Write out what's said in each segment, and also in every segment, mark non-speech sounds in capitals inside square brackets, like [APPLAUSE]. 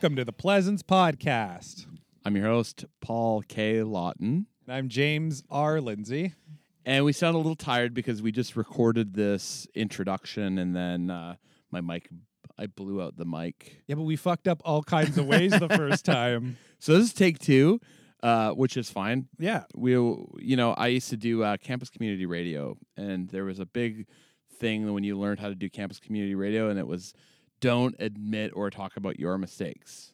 Welcome to the Pleasance Podcast. I'm your host, Paul K. Lawton. And I'm James R. Lindsay. And we sound a little tired because we just recorded this introduction and then uh, my mic, I blew out the mic. Yeah, but we fucked up all kinds of ways the first time. [LAUGHS] So this is take two, uh, which is fine. Yeah. We, you know, I used to do uh, campus community radio, and there was a big thing when you learned how to do campus community radio, and it was don't admit or talk about your mistakes.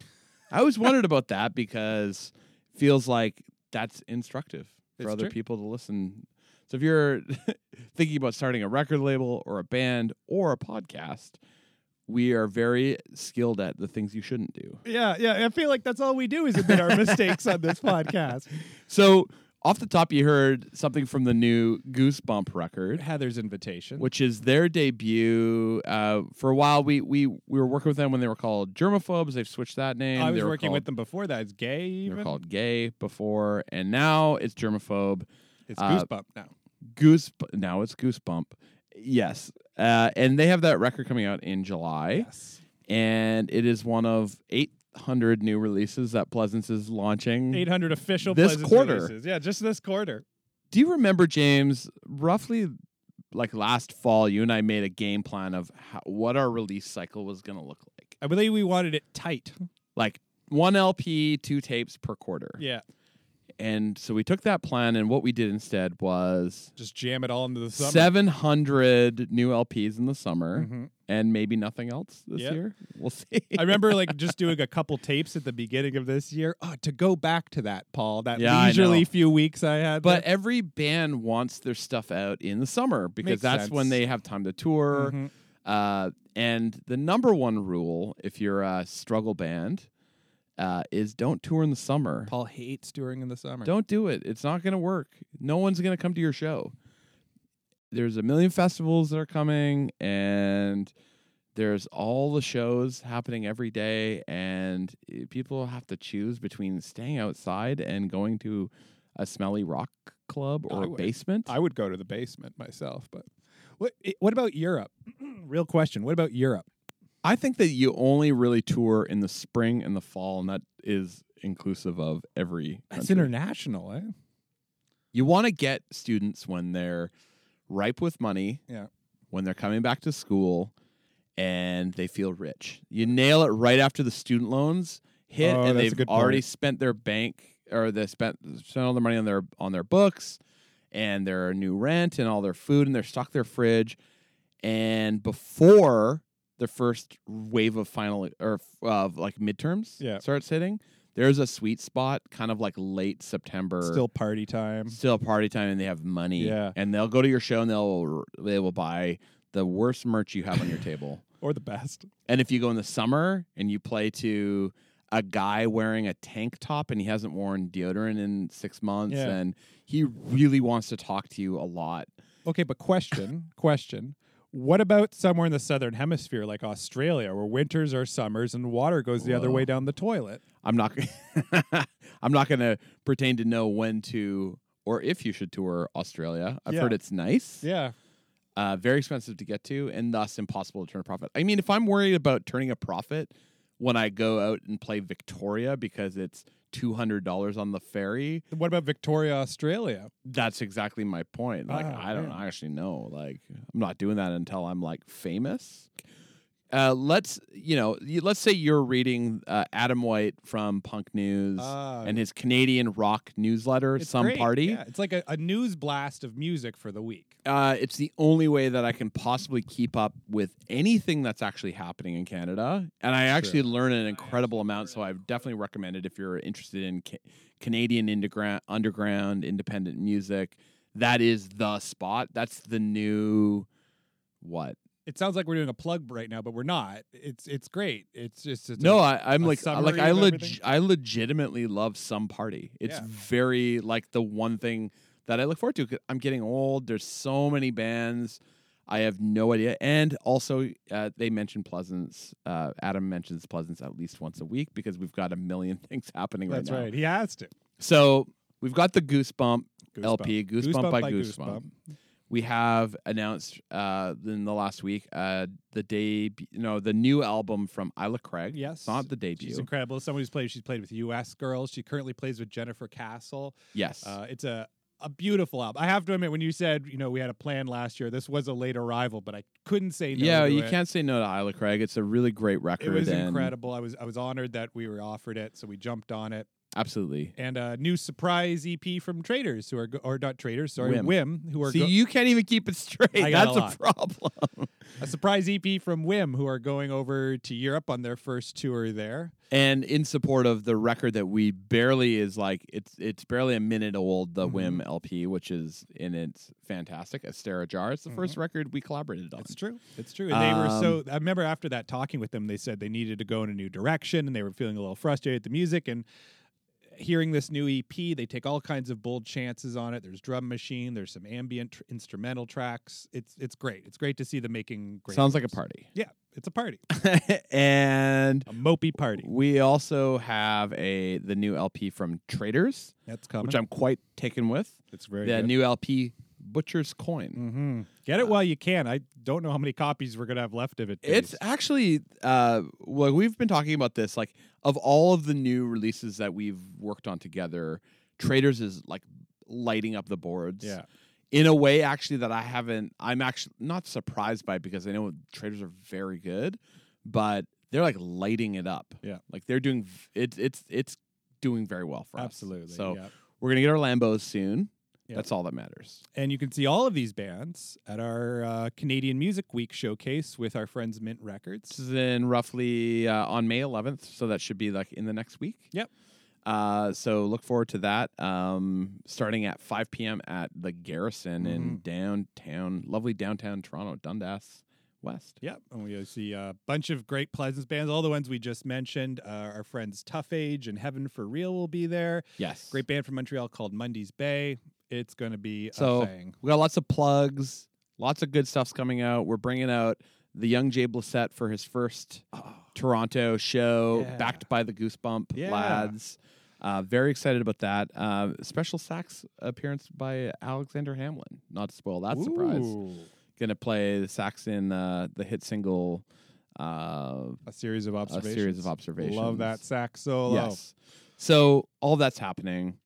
I always wondered about that because it feels like that's instructive for It's other true. people to listen. So if you're [LAUGHS] thinking about starting a record label or a band or a podcast, we are very skilled at the things you shouldn't do. Yeah, yeah. I feel like that's all we do is admit our mistakes on this [LAUGHS] podcast. So off the top, you heard something from the new Goosebump record. Heather's invitation. which is their debut. Uh, for a while, we we we were working with them when they were called Germaphobes. They've switched that name. I was working called- with them before that. It's gay They even. were called Gay before, and now it's Germaphobe. it's uh, Goosebump now. Goose. Now it's Goosebump. Yes, uh, and they have that record coming out in July, Yes. and it is one of eight hundred new releases that Pleasance is launching. 800 official This Pleasance quarter. releases. Yeah, just this quarter. Do you remember, James? Roughly, like last fall, you and I made a game plan of how, what our release cycle was going to look like. I believe we wanted it tight. Like one LP, two tapes per quarter. Yeah. And so we took that plan, and what we did instead was Just jam it all into the summer. 700 new LPs in the summer, Mhm. and maybe nothing else this year. [LAUGHS] We'll see. I remember like just doing a couple tapes at the beginning of this year. Oh, to go back to that, Paul, that Yeah, I leisurely know. few weeks I had. But there. every band wants their stuff out in the summer because Makes that's when sense. they have time to tour. Mhm. Uh, and the number one rule, if you're a struggle band, uh, is don't tour in the summer. Paul hates touring in the summer. Don't do it. It's not going to work. No one's going to come to your show. There's a million festivals that are coming, and there's all the shows happening every day, and eh, people have to choose between staying outside and going to a smelly rock club or I a would. basement. I would go to the basement myself, but what what about Europe? [CLEARS THROAT] Real question. What about Europe? I think that you only really tour in the spring and the fall, and that is inclusive of every. That's country. international, eh? You want to get students when they're ripe with money, Yeah. when they're coming back to school, and they feel rich. You nail it right after the student loans hit, Oh, and they've already point. spent their bank or they spent spent all their money on their on their books and their new rent and all their food and their stock their fridge, and before the first wave of final or uh, like midterms Yeah. starts hitting. There's a sweet spot, kind of like late September Still party time. still party time and they have money Yeah. and they'll go to your show and they'll they will buy the worst merch you have on your table [LAUGHS] Or the best. and if you go in the summer and you play to a guy wearing a tank top and he hasn't worn deodorant in six months Yeah. and he really wants to talk to you a lot Okay, but question, question. What about somewhere in the southern hemisphere like Australia where winters are summers and water goes the other way down the toilet? i'm not [LAUGHS] i'm not going to pretend to know when to or if you should tour australia i've Yeah. heard it's nice Yeah. uh, very expensive to get to, and thus impossible to turn a profit. I mean, if I'm worried about turning a profit when I go out and play Victoria because it's two hundred dollars on the ferry, What about Victoria, Australia? that's exactly my point. Like, Ah, I don't man. actually know. Like, I'm not doing that until I'm like famous. Uh, let's you know, let's say you're reading uh, Adam White from Punk News Ah, and his Canadian rock newsletter, Some great. Party. Yeah, it's like a, a news blast of music for the week. Uh, it's the only way that I can possibly keep up with anything that's actually happening in Canada, and I actually learn an incredible amount. So I definitely recommend it if you're interested in ca- Canadian underground, underground independent music. That is the spot. That's the new what? It sounds like we're doing a plug right now, but we're not. It's it's great. It's just it's No, a- I, I'm a like I- like I of leg- everything? I legitimately love some party. It's Yeah. very like the one thing that I look forward to. 'cause I'm getting old. There's so many bands. I have no idea. And also, uh, they mentioned Pleasance. Uh, Adam mentions Pleasance at least once a week because we've got a million [LAUGHS] things happening that's right now. That's right. He has to. So we've got the Goosebump. LP, Goosebump, by, Goosebump. We have announced uh, in the last week uh, the debut, no, the new album from Isla Craig. Yes. It's not the debut. She's incredible. Someone who's played. She's played with U.S. girls. She currently plays with Jennifer Castle. yes. Uh, it's a a beautiful album. I have to admit, when you said you know we had a plan last year, this was a late arrival, but I couldn't say no. yeah, to you it. can't say no to Isla Craig. It's a really great record. It was and- incredible. I was I was honored that we were offered it, so we jumped on it. Absolutely. And a new surprise EP from Traders, who are go- or not Traders, sorry, Whim. Whim, who are See, go- you can't even keep it straight. Got a That's a, problem. [LAUGHS] a surprise EP from Whim, who are going over to Europe on their first tour there. and in support of the record that we barely is like it's it's barely a minute old, the Mhm. Whim LP, which is in its fantastic Astera Jar. It's the first record we collaborated on. It's true. It's true. And they were Um, so. I remember after that talking with them, they said they needed to go in a new direction, and they were feeling a little frustrated with the music. And hearing this new EP, they take all kinds of bold chances on it. There's drum machine. There's some ambient tr- instrumental tracks. It's it's great. It's great to see them making great. Sounds like a party. Yeah, it's a party, [LAUGHS] and a mopey party. we also have a the new LP from Traders, That's coming. which I'm quite taken with. it's very The good. new LP Butcher's Coin. hmm Get it while you can. I don't know how many copies we're gonna have left of it. It's actually uh well we've been talking about this like of all of the new releases that we've worked on together, Traders is like lighting up the boards. yeah. In a way actually that I haven't I'm actually not surprised by because I know Traders are very good, but they're like lighting it up. Yeah. Like they're doing it's it's it's doing very well for us. Absolutely. So yeah. we're gonna get our Lambos soon. Yeah. That's all that matters. And you can see all of these bands at our uh, Canadian Music Week showcase with our friends Mint Records. This is in roughly uh, on May 11th, so that should be like in the next week. Yep. Uh, so look forward to that. Um, starting at 5 p.m. at the Garrison in Mm-hmm. downtown, lovely downtown Toronto, Dundas West. Yep. And we see a bunch of great Pleasance bands, all the ones we just mentioned. Uh, our friends Tough Age and Heaven for Real will be there. Yes. Great band from Montreal called Mundy's Bay. It's going to be So a thing. we got lots of plugs, lots of good stuff's coming out. We're bringing out the young Jay Blissett for his first Toronto show, Yeah. backed by the Goosebump Yeah. lads. Uh, very excited about that. Uh, special sax appearance by Alexander Hamlin. Not to spoil that surprise. Going to play the sax in uh, the hit single. Uh, A series of observations. a series of observations. Love that sax solo. Yes. So all that's happening.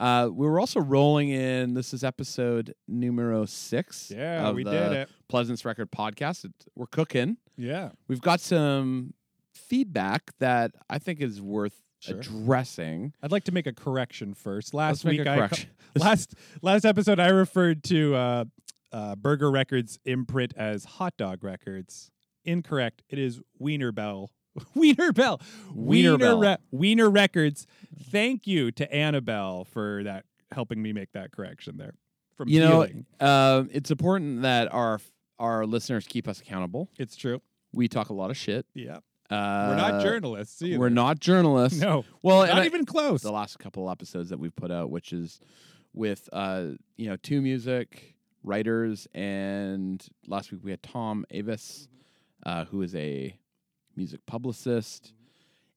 Uh, we were also rolling in. This is episode numero six. Yeah, we did it. Pleasance Record podcast. It, we're cooking. Yeah. We've got some feedback that I think is worth Sure. addressing. I'd like to make a correction first. Last week, I correction. [LAUGHS] last last episode, I referred to uh, uh, Burger Records imprint as Hot Dog Records. Incorrect. It is Wiener Bell. [LAUGHS] Wiener Bell. Wiener Bell. Re- Wiener Records. Thank you to Annabelle for that helping me make that correction there. From You know, um, it's important that our our listeners keep us accountable. it's true. We talk a lot of shit. Yeah, Uh, we're not journalists. Either. We're not journalists. [LAUGHS] No, Well, not I- even close. the last couple episodes that we've put out, which is with uh, you know two music writers, and last week we had Tom Avis, uh, who is a music publicist,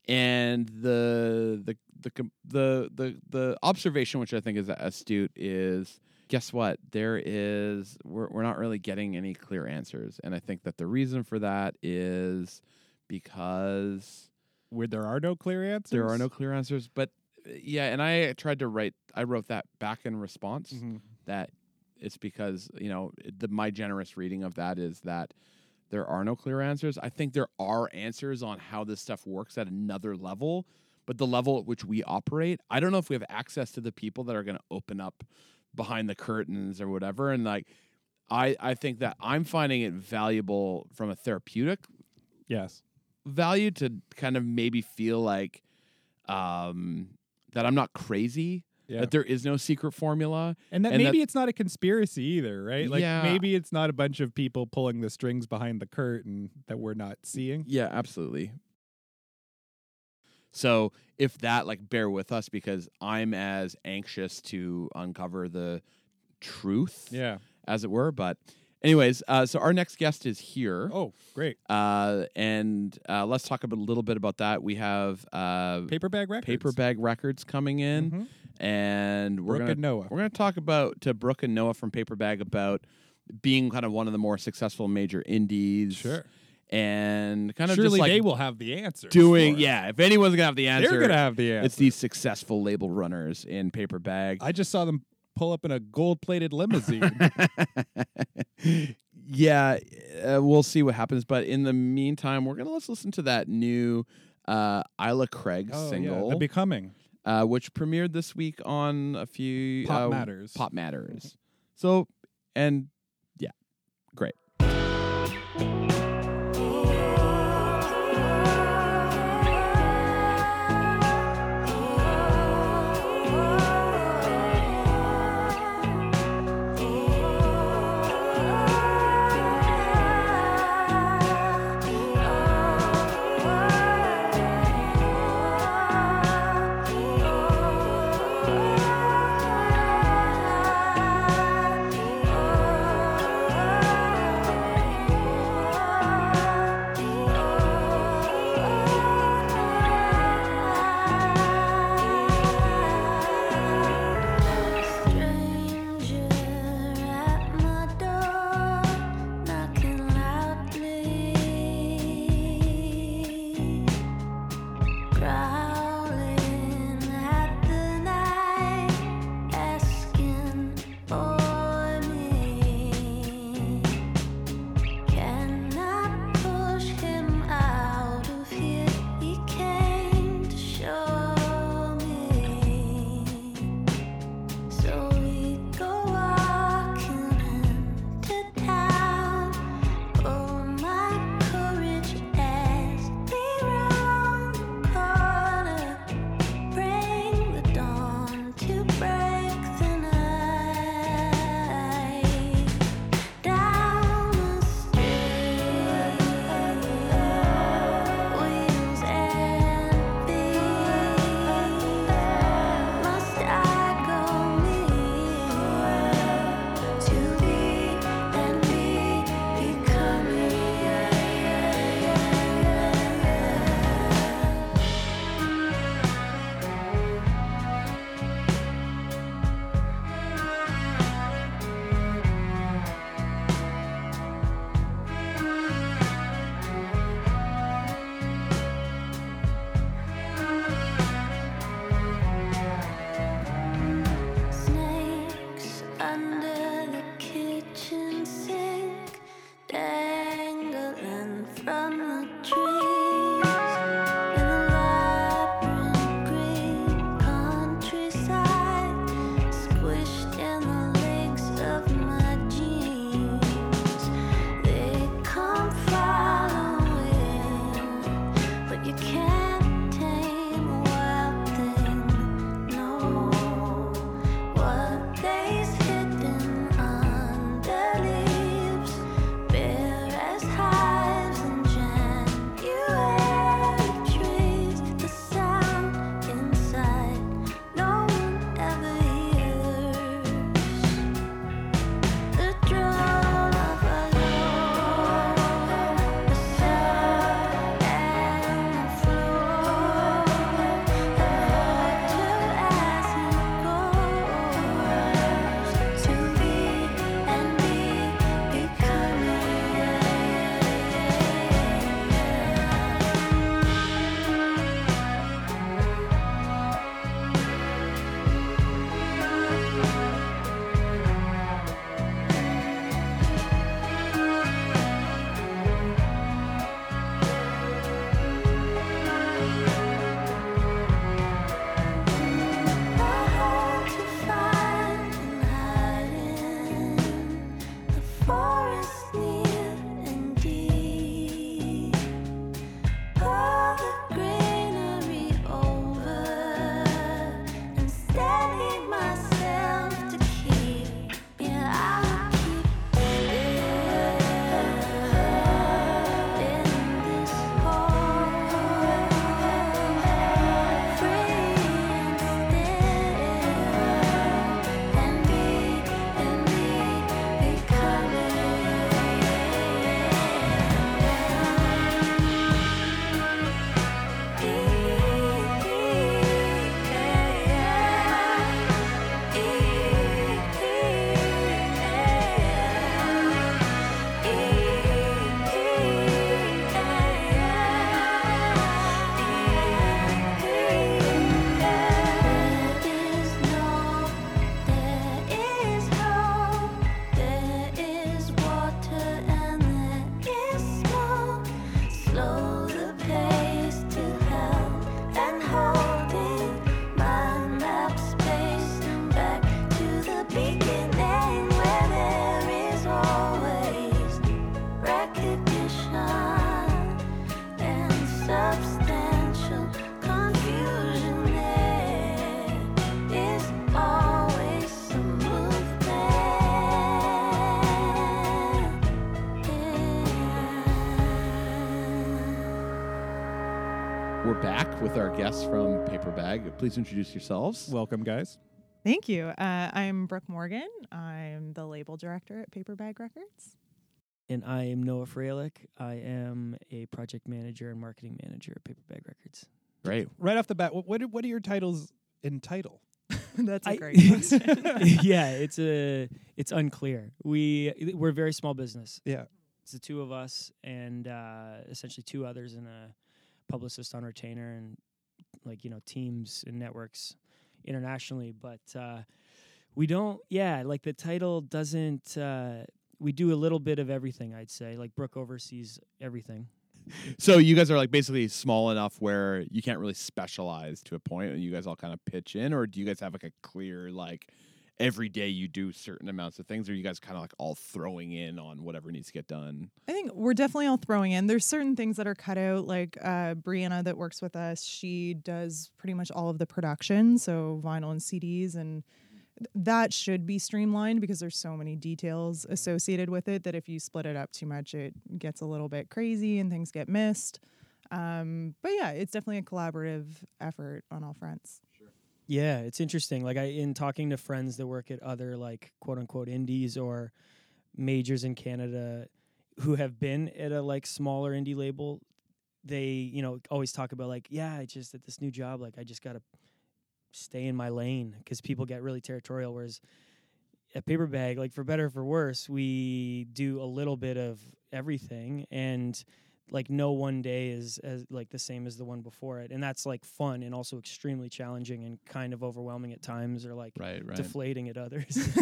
and the the the the the the observation, which I think is astute, is guess what? There is we're we're not really getting any clear answers, and I think that the reason for that is because Where there are no clear answers. there are no clear answers but yeah and i tried to write i wrote that back in response Mhm. that it's because you know the my generous reading of that is that there are no clear answers. I think there are answers on how this stuff works at another level, but the level at which we operate, I don't know if we have access to the people that are going to open up behind the curtains or whatever. And like, I I think that I'm finding it valuable from a therapeutic Yes. value to kind of maybe feel like um that I'm not crazy. Yeah. That there is no secret formula. And that And that- maybe it's not a conspiracy either, right? Like Yeah. maybe it's not a bunch of people pulling the strings behind the curtain that we're not seeing. Yeah, absolutely. So if that, like, bear with us because I'm as anxious to uncover the truth, Yeah. as it were. But, anyways, uh, so our next guest is here. Oh, great. Uh, and uh, let's talk about, a little bit about that. We have uh, Paper bag records. Paper Bag Records coming in, Mhm. And we're Brooke gonna and Noah. we're gonna talk about to Brooke and Noah from Paper Bag about being kind of one of the more successful major indies, Sure. and kind of Surely just like they will have the answer. doing yeah. If anyone's gonna have the answer, They're gonna have the answer. it's these successful label runners in Paper Bag. I just saw them pull up in a gold plated limousine. [LAUGHS] yeah, uh, we'll see what happens. But in the meantime, we're gonna let's listen to that new uh, Isla Craig oh, single, Yeah, the becoming. Uh, which premiered this week on a few Pop uh, Matters. Pop Matters. So and yeah, great. Please introduce yourselves. Welcome, guys. Thank you. Uh, I'm Brooke Morgan. I'm the label director at Paper Bag Records. And I am Noah Freilich. I am a project manager and marketing manager at Paper Bag Records. Great. Right off the bat, what what are, what are your titles in title? [LAUGHS] [LAUGHS] That's a I- great [LAUGHS] question. yeah, it's a it's unclear. We we're a very small business. Yeah. It's the two of us and uh, essentially two others and a publicist on retainer and like you know teams and networks internationally. But uh, we don't. Yeah, like the title doesn't. Uh, we do a little bit of everything. I'd say like Brooke oversees everything. So you guys are like basically small enough where you can't really specialize to a point, and you guys all kind of pitch in, or do you guys have like a clear like every day you do certain amounts of things, or you guys kind of like all throwing in on whatever needs to get done? I think we're definitely all throwing in. There's certain things that are cut out, like uh, Brianna that works with us. She does pretty much all of the production, so vinyl and CDs, and that should be streamlined because there's so many details associated with it that if you split it up too much, it gets a little bit crazy and things get missed. Um, but yeah, it's definitely a collaborative effort on all fronts. Yeah, it's interesting. Like I in talking to friends that work at other like quote unquote indies or majors in Canada who have been at a like smaller indie label, they, you know, always talk about like, yeah, I just at this new job, like I just got to stay in my lane because people get really territorial whereas at paper bag like for better or for worse we do a little bit of everything and like no one day is as like the same as the one before it and that's like fun and also extremely challenging and kind of overwhelming at times or like Right, right. deflating at others [LAUGHS]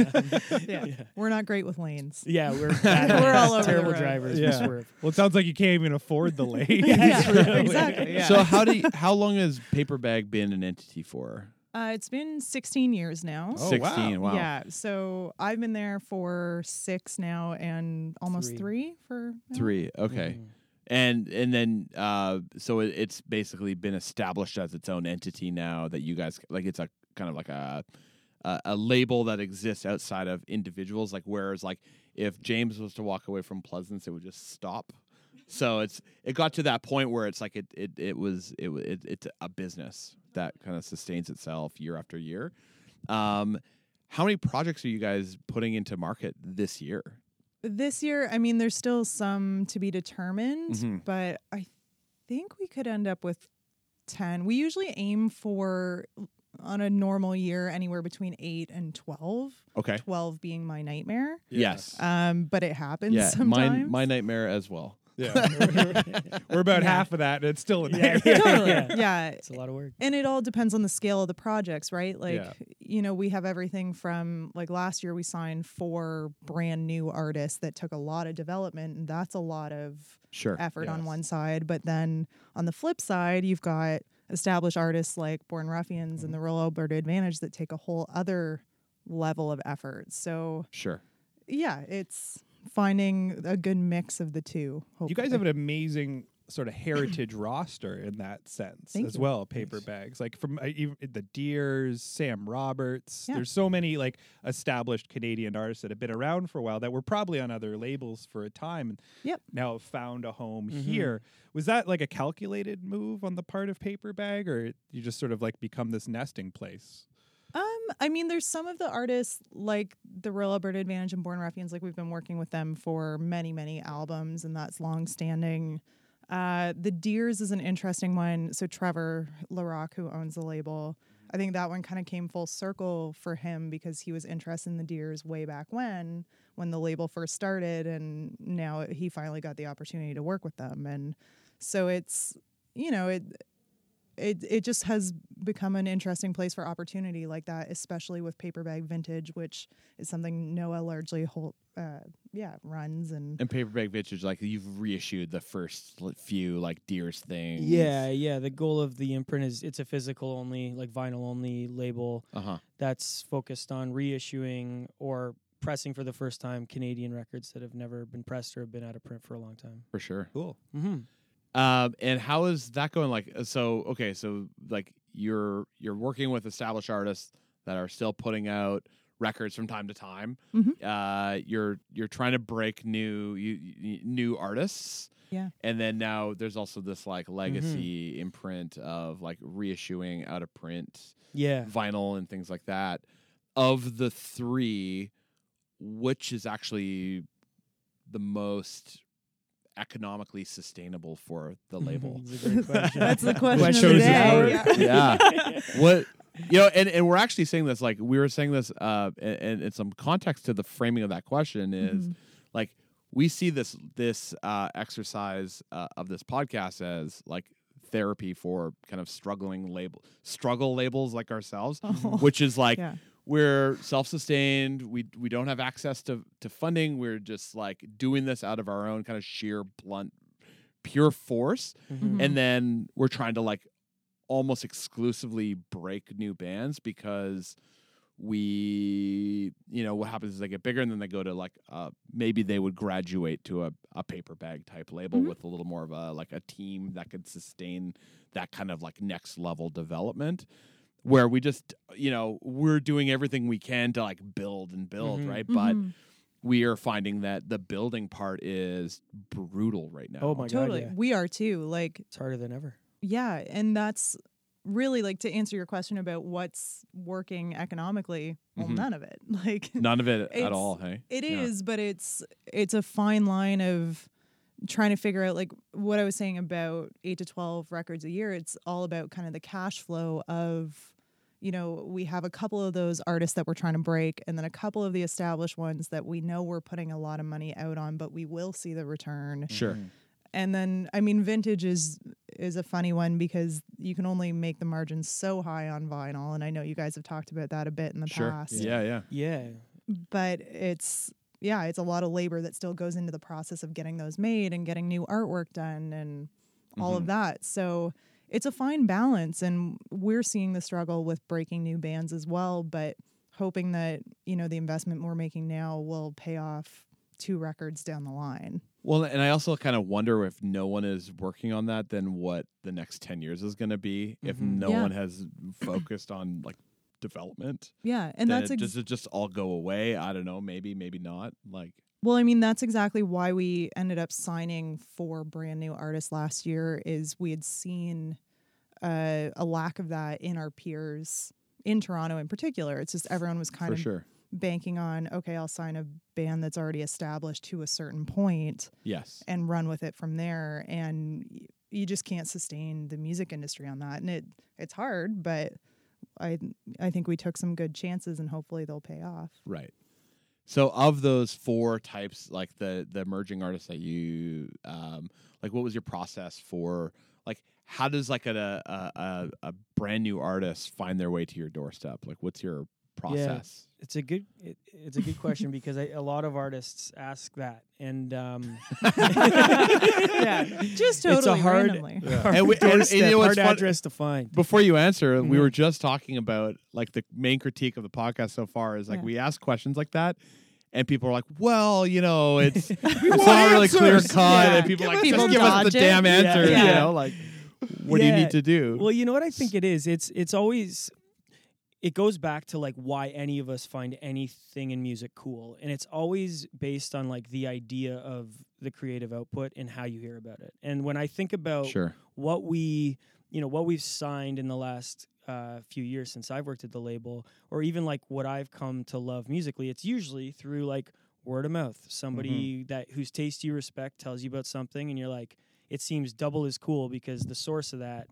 Yeah. [LAUGHS] yeah. We're not great with lanes. Yeah, we're [LAUGHS] bad We're all over terrible road. drivers. Yeah. We. Well, it sounds like you can't even afford the lane. Yeah, exactly. Yeah. So how do you, how long has Paper Bag been an entity for? Uh, it's been 16 years now. Oh, Sixteen. Wow. Yeah, so I've been there for six now, and almost Three. three, for. Three. Okay. Mhm. And and then uh, so it, it's basically been established as its own entity now that you guys like it's a kind of like a a, a label that exists outside of individuals. Like whereas like if James was to walk away from Pleasance, it would just stop. So it's it got to that point where it's like it it, it was it, it it's a business that kind of sustains itself year after year. Um, how many projects are you guys putting into market this year? This year, I mean, there's still some to be determined, Mhm. but I think we could end up with 10. We usually aim for, on a normal year, anywhere between 8 and 12, Okay. 12 being my nightmare. Yes. Um, but it happens yeah. sometimes. My my nightmare as well. Yeah. [LAUGHS] We're about Yeah. half of that, and it's still in Yeah, there. yeah. totally. Yeah. yeah. It's a lot of work. and it all depends on the scale of the projects right like Yeah. you know we have everything from like last year we signed four brand new artists that took a lot of development and that's a lot of Sure. effort on one side but then on the flip side you've got established artists like born ruffians and mm-hmm. the rural alberta advantage that take a whole other level of effort so Sure. yeah it's finding a good mix of the two You guys have an amazing sort of heritage [CLEARS THROAT] roster in that sense Thank as you. well. Paper bags, like from uh, even the Dears, Sam Roberts. Yeah. There's so many like established Canadian artists that have been around for a while that were probably on other labels for a time and Yep. now have found a home Mhm. here. Was that like a calculated move on the part of Paper Bag, or you just sort of like become this nesting place? Um, I mean, there's some of the artists like the Rural Alberta Advantage and Born Ruffians. Like we've been working with them for many, many albums, and that's long standing. Uh, the Dears is an interesting one. So Trevor Larocque, who owns the label, I think that one kind of came full circle for him because he was interested in the Dears way back when, when the label first started, and now he finally got the opportunity to work with them. And so it's, you know, it it it just has become an interesting place for opportunity like that, especially with paper bag vintage, which is something Noah largely hold, uh, yeah runs and And paper bag vintage, like you've reissued the first few like Dears things. Yeah, yeah. The goal of the imprint is it's a physical only, like vinyl only label Uh huh. that's focused on reissuing or pressing for the first time Canadian records that have never been pressed or have been out of print for a long time. For sure. Cool. Mm-hmm. Um, and how is that going? Like, uh, so okay, so like you're you're working with established artists that are still putting out records from time to time. Mhm. Uh, you're you're trying to break new you, you, new artists. Yeah. And then now there's also this like legacy imprint of like reissuing out of print Yeah. vinyl and things like that. Of the three, which is actually the most economically sustainable for the label? It's a [LAUGHS] question. That's the question What of the day. Yeah. yeah. [LAUGHS] what you know, and, and we're actually saying this like we were saying this uh and, and, and some context to the framing of that question is Mhm. like we see this this uh exercise uh, of this podcast as like therapy for kind of struggling label struggle labels like ourselves [LAUGHS] Oh. which is like Yeah. We're self-sustained we we don't have access to to funding we're just like doing this out of our own kind of sheer blunt pure force Mhm. and then we're trying to like almost exclusively break new bands because we you know what happens is they get bigger and then they go to like uh maybe they would graduate to a, a paper bag type label Mhm. with a little more of a like a team that could sustain that kind of like next level development where we just you know we're doing everything we can to like build and build Mhm. right but Mhm. we are finding that the building part is brutal right now Oh my totally. god, yeah. We are too. Like, It's harder than ever. yeah. And that's really like to answer your question about what's working economically. Well, Mhm. none of it. [LAUGHS] Like, none of it at all hey It Yeah. but it's it's a fine line of trying to figure out like what I was saying about 8 to 12 records a year. It's all about kind of the cash flow of you know, we have a couple of those artists that we're trying to break and then a couple of the established ones that we know we're putting a lot of money out on, but we will see the return. Mm-hmm. sure And then I mean vintage is is a funny one because you can only make the margins so high on vinyl and I know you guys have talked about that a bit in the sure past yeah yeah Yeah. but it's yeah it's a lot of labor that still goes into the process of getting those made and getting new artwork done and all of that so it's a fine balance and we're seeing the struggle with breaking new bands as well but hoping that you know the investment we're making now will pay off two records down the line Well, and I also kind of wonder if no one is working on that, then what the next 10 years is going to be if Mhm. no Yeah. one has focused on like development. yeah and that's ex- does it just all go away? I don't know. Maybe, maybe not. Like, Well, I mean, that's exactly why we ended up signing four brand new artists last year. Is we had seen uh, a lack of that in our peers in Toronto, in particular. It's just everyone was kind for of sure. banking on, okay, I'll sign a band that's already established to a certain point Yes. and run with it from there. And y- you just can't sustain the music industry on that, and it it's hard, but. I I think we took some good chances and hopefully they'll pay off. Right. So of those four types, like the the emerging artists that you um like what was your process for like how does like a a a, a brand new artist find their way to your doorstep? Like what's your process? It's a good it, it's a good question [LAUGHS] because I, a lot of artists ask that, and um, [LAUGHS] yeah, just totally it's a hard, randomly. hard And we- and- and doorstep, you know hard fun- address to find. Before you answer, we Mhm. were just talking about like the main critique of the podcast so far is like Yeah. we ask questions like that. And people are like, "Well, you know, it's [LAUGHS] it's want not really clear answers." cut." Yeah. And people are like, People "Just give us the it. damn Yeah. answer." You know, like, what do you need to do? Well, you know what I think it is. It's it's always it goes back to like why any of us find anything in music cool, and it's always based on like the idea of the creative output and how you hear about it. And when I think about sure. what we you know what we've signed in the last uh, few years since I've worked at the label, or even like what I've come to love musically, it's usually through like word of mouth. Somebody that whose taste you respect tells you about something, and you're like, it seems double as cool because the source of that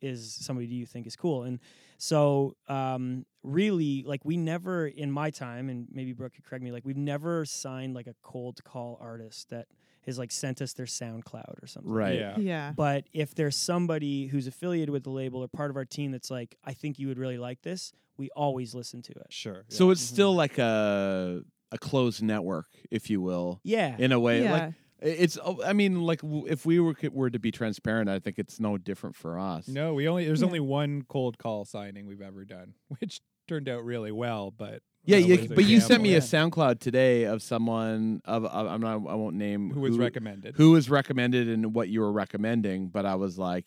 is somebody do you think is cool. And so, um, really, like we never in my time, and maybe Brooke could correct me, like we've never signed like a cold call artist that has like sent us their SoundCloud or something. Right. Yeah. Yeah. But if there's somebody who's affiliated with the label or part of our team that's like, I think you would really like this, we always listen to it. Sure. So it's Mhm. still like a a closed network, if you will, Yeah. in a way. yeah. Like it's. oh, I mean, like if we were were to be transparent, I think it's no different for us. No, we only there's Yeah. only one cold call signing we've ever done, [LAUGHS] which turned out really well. But Yeah, yeah, was a but you sent gamble. me a SoundCloud today of someone of, of I'm not I won't name who was recommended. who was recommended and what you were recommending, but I was like,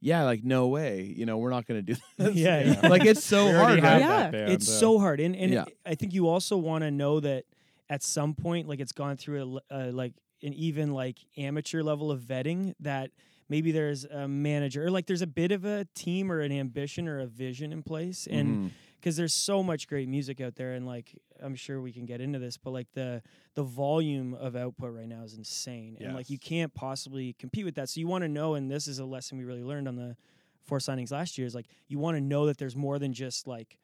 yeah, like no way, you know, we're not gonna do [LAUGHS] this. Yeah, yeah. [LAUGHS] like it's so hard. right? Yeah. band, it's so hard and and Yeah. i think you also want to know that at some point like it's gone through a, l- a, like an even like amateur level of vetting that maybe there's a manager or like there's a bit of a team or an ambition or a vision in place. And mm-hmm. because there's so much great music out there and like i'm sure we can get into this but like the the volume of output right now is insane. And like you can't possibly compete with that. So you want to know and this is a lesson we really learned on the four signings last year is like you want to know that there's more than just like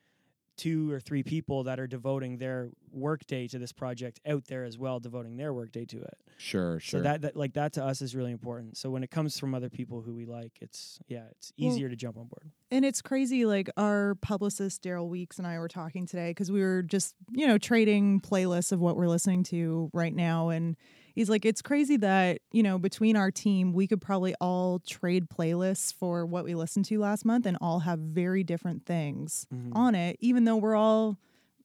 two or three people that are devoting their workday to this project out there as well devoting their workday to it Sure, sure. so that, that like that to us is really important so when it comes from other people who we like it's yeah it's Well, easier to jump on board And it's crazy. Like our publicist Daryl Weeks and I were talking today because we were just, you know, trading playlists of what we're listening to right now. And he's like, it's crazy that, you know, between our team, we could probably all trade playlists for what we listened to last month and all have very different things Mhm. on it, even though we're all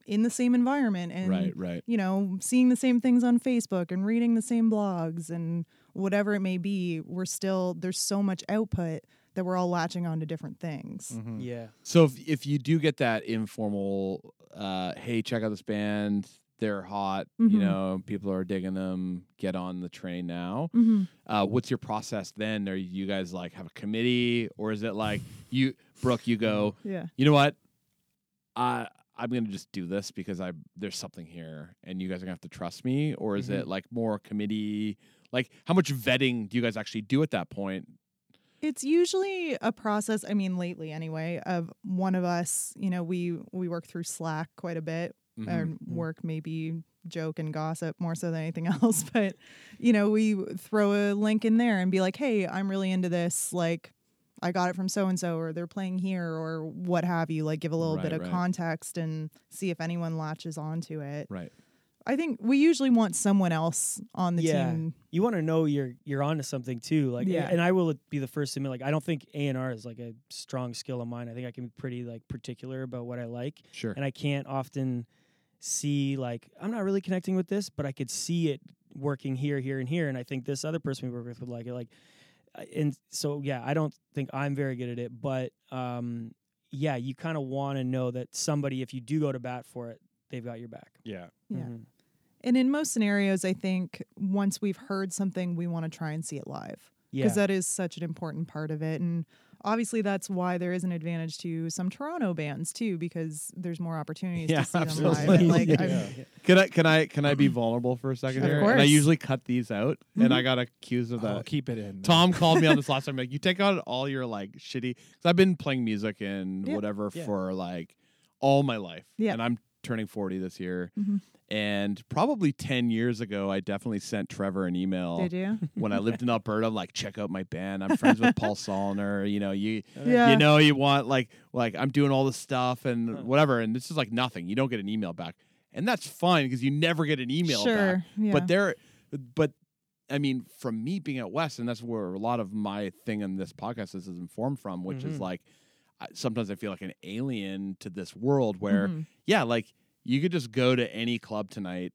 in the same environment and right, right. you know, seeing the same things on Facebook and reading the same blogs and whatever it may be, we're still there's so much output that we're all latching on to different things. mhm. yeah So if if you do get that informal, uh, hey, check out this band, they're hot, you Mhm. know, people are digging them, get on the train now. Mm-hmm. Uh, what's your process then? Are you guys like have a committee, or is it like [SIGHS] you, Brooke, you go, Yeah. you know what, I I'm gonna just do this because I there's something here, and you guys are gonna have to trust me, or is Mhm. it like more committee? Like, how much vetting do you guys actually do at that point? It's usually a process, I mean lately anyway, of one of us, you know, we we work through Slack quite a bit Mhm. and work maybe joke and gossip more so than anything [LAUGHS] else, but you know, we throw a link in there and be like, "Hey, I'm really into this like I got it from so and so or they're playing here or what have you, like give a little bit of right. context and see if anyone latches onto it." Right. I think we usually want someone else on the Yeah. team. you want to know you're you're onto something too like Yeah. and i will be the first to admit like i don't think a&r is like a strong skill of mine i think i can be pretty like particular about what i like Sure. and i can't often see like i'm not really connecting with this but i could see it working here here and here and i think this other person we work with would like it like uh, and so yeah i don't think i'm very good at it but um yeah you kind of want to know that somebody if you do go to bat for it they've got your back Yeah. Yeah. Mhm. And in most scenarios, I think once we've heard something, we want to try and see it live yeah because that is such an important part of it. And obviously, that's why there is an advantage to some Toronto bands too, because there's more opportunities Yeah, to see them live. absolutely. And, like, Yeah. Can I can I can I be vulnerable for a second Of here? And I usually cut these out, and Mhm. I got accused of Oh, that. keep it in. Tom called me on this last [LAUGHS] time. Like, you take out all your like shitty. Because I've been playing music and Yeah. whatever Yeah. for like all my life. Yeah. And I'm turning forty this year. Mhm. And probably ten years ago, I definitely sent Trevor an email Did you? [LAUGHS] when I lived in [LAUGHS] Alberta. Like, check out my band. I'm friends with Paul Solner. You know, you [LAUGHS] Yeah. you know you want like like I'm doing all this stuff and Huh. whatever. And this is like nothing. You don't get an email back, and that's fine because you never get an email back. sure. Yeah. But there, but I mean, from me being at west, and that's where a lot of my thing in this podcast is, is informed from, which is Mhm. like I, sometimes I feel like an alien to this world where, Mhm. yeah, like you could just go to any club tonight,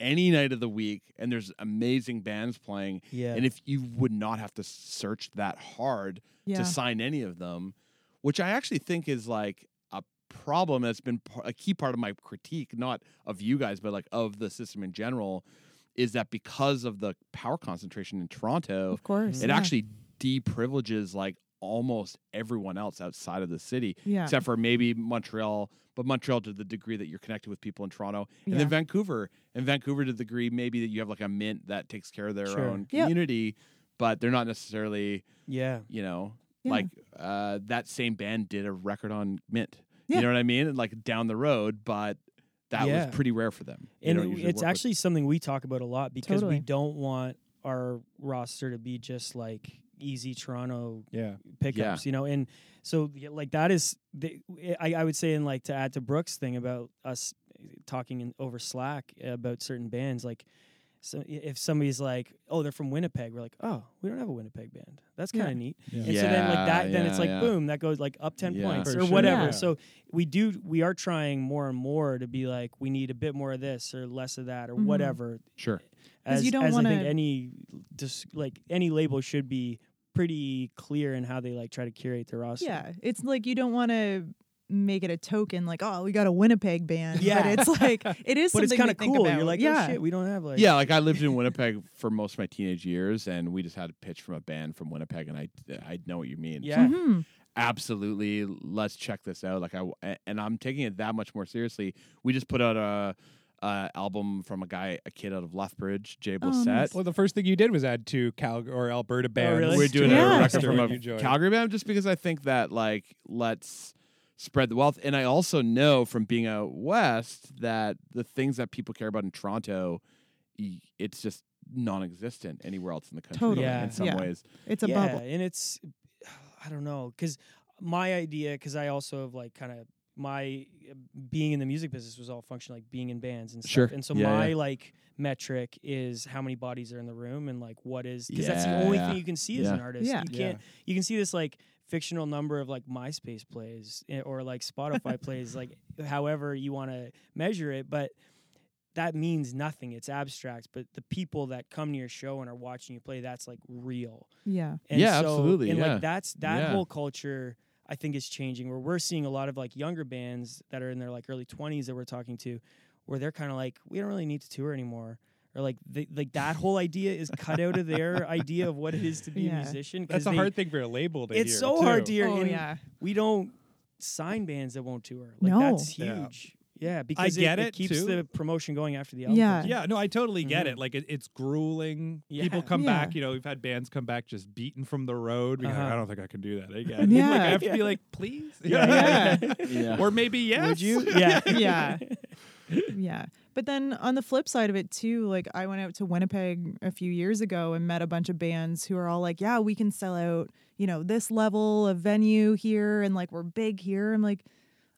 any night of the week, and there's amazing bands playing, yeah and if you would not have to search that hard yeah. to sign any of them, which I actually think is like a problem that's been a key part of my critique, not of you guys, but like of the system in general, is that because of the power concentration in Toronto, of course. it yeah. actually deprivileges like almost everyone else outside of the city, yeah. except for maybe Montreal. But Montreal to the degree that you're connected with people in Toronto, and Yeah. then Vancouver, and Vancouver to the degree maybe that you have like a mint that takes care of their Sure. own Yep. community, but they're not necessarily yeah you know, Yeah. like uh, that same band did a record on Mint. Yeah. You know what I mean? And like down the road, but that Yeah. was pretty rare for them. And it- it's work with- actually something we talk about a lot because Totally. we don't want our roster to be just like easy Toronto Yeah. pickups, you know. And so like that is the, I, I would say and like to add to Brooke's thing about us talking in, over Slack about certain bands like so if somebody's like, "Oh, they're from Winnipeg," we're like, "Oh, we don't have a Winnipeg band. That's kind of Yeah. neat." Yeah. And so then like that, Yeah, then it's like yeah. boom, that goes like up ten Yeah. points or sure. whatever. Yeah. So we do, we are trying more and more to be like, we need a bit more of this or less of that or Mhm. whatever. sure. 'Cause As you don't as I think wanna- any, just like any label should be pretty clear in how they like try to curate their roster. Yeah, it's like you don't want to make it a token like oh we got a Winnipeg band Yeah. but it's like [LAUGHS] it is but it's kind of cool. about. You're like, yeah oh shit, we don't have like Yeah, like I lived in [LAUGHS] Winnipeg for most of my teenage years, and we just had a pitch from a band from Winnipeg, and I I know what you mean. Yeah. Mhm. absolutely. Let's check this out. Like I and I'm taking it that much more seriously. We just put out a, a album from a guy, a kid out of Lethbridge, Jay Oh, Blissett. nice. Well, the first thing you did was add two Calgary or Alberta oh, bands. really? We're doing Yeah. a record from a. Calgary band just because I think that like let's spread the wealth. And I also know from being out west that the things that people care about in Toronto, it's just non-existent anywhere else in the country. Totally. Yeah. in some Yeah. ways. it's a yeah, bubble and it's [SIGHS] I don't know because my idea because I also have like kind of my uh, being in the music business was all function like being in bands and stuff. Sure. And so Yeah, my yeah. like metric is how many bodies are in the room and like what is because that's the only yeah. thing you can see as an artist. Yeah. You can't you can see this like fictional number of like MySpace plays eh, or like Spotify [LAUGHS] plays like however you want to measure it, but that means nothing. It's abstract, but the people that come to your show and are watching you play, that's like real. yeah And Yeah, so, absolutely, And yeah. like that's that Yeah. whole culture I think is changing where we're seeing a lot of like younger bands that are in their like early 20s that we're talking to where they're kind of like we don't really need to tour anymore or like they, like that whole idea is cut out of their [LAUGHS] idea of what it is to be Yeah. a musician. That's a they- hard thing for a label to it's hear. It's so hard to hear oh yeah we don't sign bands that won't tour like No. that's huge yeah, because I get it, it, keeps too. the promotion going after the album Yeah. comes. Yeah, no, I totally get it. Mhm. Like it, it's grueling. Yeah. People come Yeah. back. You know, we've had bands come back just beaten from the road. being like, Uh-huh. I don't think I can do that again. [LAUGHS] Yeah. like I have to be [LAUGHS] like, please. [LAUGHS] Yeah. Yeah. or maybe yes. would you yeah yeah yeah but then on the flip side of it too like i went out to winnipeg a few years ago and met a bunch of bands who are all like yeah we can sell out you know this level of venue here and like we're big here i'm like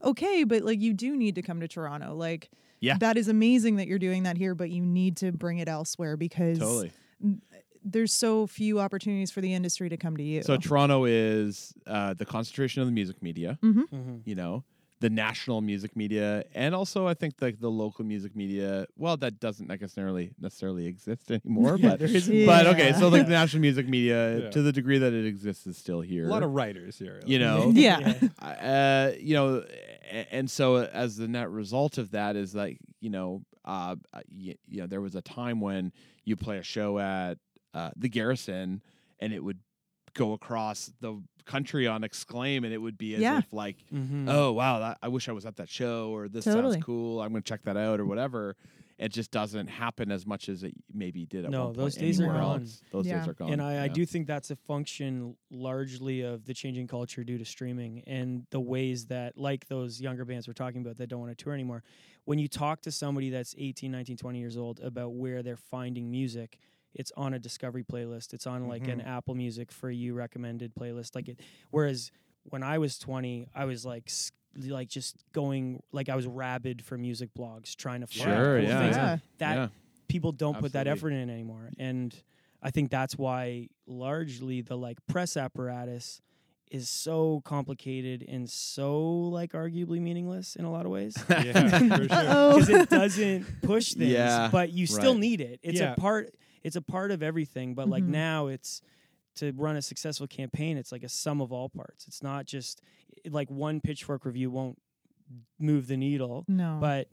okay but like you do need to come to toronto like Yeah. that is amazing that you're doing that here but you need to bring it elsewhere because Totally. there's so few opportunities for the industry to come to you So Toronto is uh, the concentration of the music media. Mhm. You know, the national music media, and also I think like the local music media. Well, that doesn't necessarily necessarily exist [LAUGHS] anymore, Yeah, but there is- but okay. So like the national music media, Yeah. to the degree that it exists, is still here. A lot of writers here. you know, [LAUGHS] Yeah. uh, you know, and so as the net result of that is like, you know, uh, you, you know, there was a time when you play a show at uh, the Garrison, and it would go across the country on exclaim, and it would be as Yeah. if like, Mhm. oh wow, that, I wish I was at that show, or this Totally. sounds cool. I'm going to check that out, or whatever. It just doesn't happen as much as it maybe did at No, one point those days are gone. else. Those Yeah. days are gone. And I, I do think that's a function largely of the changing culture due to streaming and the ways that, like those younger bands we're talking about that don't want to tour anymore, when you talk to somebody that's 18, 19, 20 years old about where they're finding music, it's on a discovery playlist. It's on like an mm-hmm. Apple Music for you recommended playlist. Like it, whereas when I was 20, I was like, like just going like I was rabid for music blogs, trying to find Sure, cool yeah, things. yeah. That Yeah. people don't put that effort in anymore and i think that's why largely the like press apparatus is so complicated and so like arguably meaningless in a lot of ways [LAUGHS] yeah, [LAUGHS] for sure. Because it doesn't push things Yeah, but you still right. need it it's Yeah. a part it's a part of everything but like Mhm. now it's to run a successful campaign it's like a sum of all parts it's not just like one pitchfork review won't move the needle no but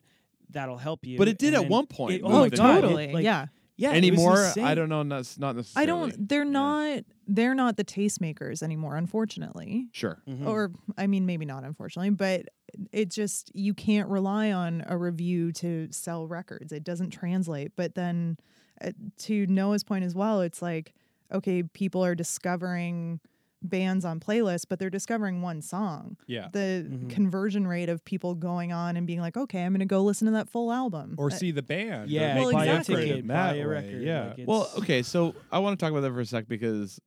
that'll help you But it did and at one point. it- oh oh my the God, it, totally like, yeah yeah it was anymore i don't know not, not I don't. They're Yeah. not. They're not the tastemakers anymore, unfortunately. sure Mhm. Or I mean, maybe not, unfortunately, but it just you can't rely on a review to sell records. It doesn't translate. But then, uh, to Noah's point as well, it's like okay, people are discovering bands on playlists, but they're discovering one song. yeah. The Mhm. conversion rate of people going on and being like, okay, I'm going to go listen to that full album. Or Uh, see the band. Yeah, Well, make buy exactly. a ticket, buy a record. Yeah. like, Well, okay, so I want to talk about that for a sec because,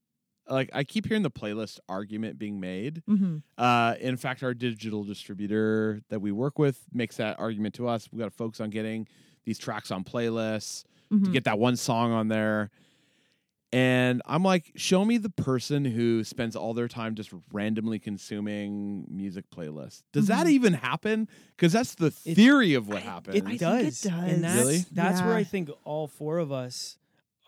like, I keep hearing the playlist argument being made. mhm. Uh, in fact, our digital distributor that we work with makes that argument to us. We got to focus on getting these tracks on playlists to Mhm. get that one song on there. And I'm like, show me the person who spends all their time just randomly consuming music playlists. Does that Mhm. even happen? Because that's the It- theory of what I- happens. It I think it does. does. And that's, Really? that's where I think all four of us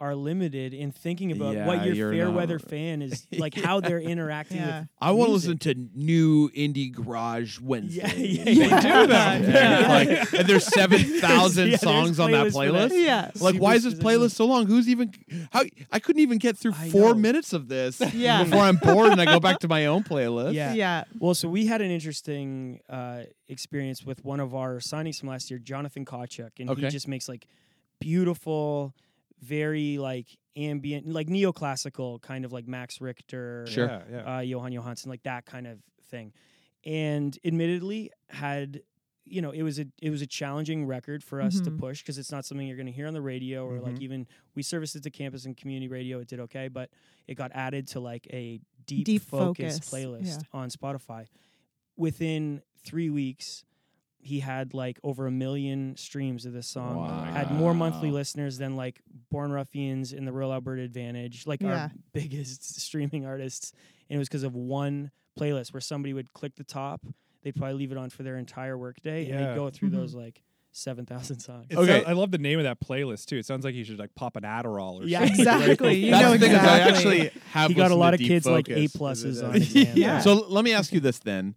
are limited in thinking about what your you're fair not- weather fan is [LAUGHS] like how they're interacting Yeah. with I want to listen to new indie garage Wednesday. Yeah, [LAUGHS] yeah, They yeah. do that. [LAUGHS] Yeah. like, and there's seven thousand Yeah, songs on that playlists for that. playlist. Yeah. Like, why is this playlist so long? Who's even? How I couldn't even get through I four know. minutes of this Yeah. before I'm bored and I go back to my own playlist. Yeah. Yeah. Well, so we had an interesting uh, experience with one of our signings from last year, Jonathan Kawchuk, and Okay. he just makes like beautiful, very like ambient, like neoclassical kind of like Max Richter, Sure. Yeah, yeah. uh, Jóhann Jóhannsson, like that kind of thing. And admittedly, had you know, it was a it was a challenging record for us to Mhm. push because it's not something you're going to hear on the radio or like Mhm. even we serviced it to campus and community radio. It did okay, but it got added to like a deep, Deep focus, focus, playlist yeah. on Spotify. Within three weeks, he had like over a million streams of this song. Had more monthly listeners than like Born Ruffians and the Rural Alberta Advantage, like Yeah. our [LAUGHS] biggest streaming artists. And it was because of one playlist where somebody would click the top, they'd probably leave it on for their entire workday, and they'd go through Mhm. those like seven thousand songs. It Okay. sound- I love the name of that playlist too. It sounds like you should like pop an Adderall or Yeah, something. Exactly. [LAUGHS] You That's know the thing is I exactly. actually have he got a lot of Deep kids like A pluses on [LAUGHS] Yeah. Yeah. So let me ask you this then: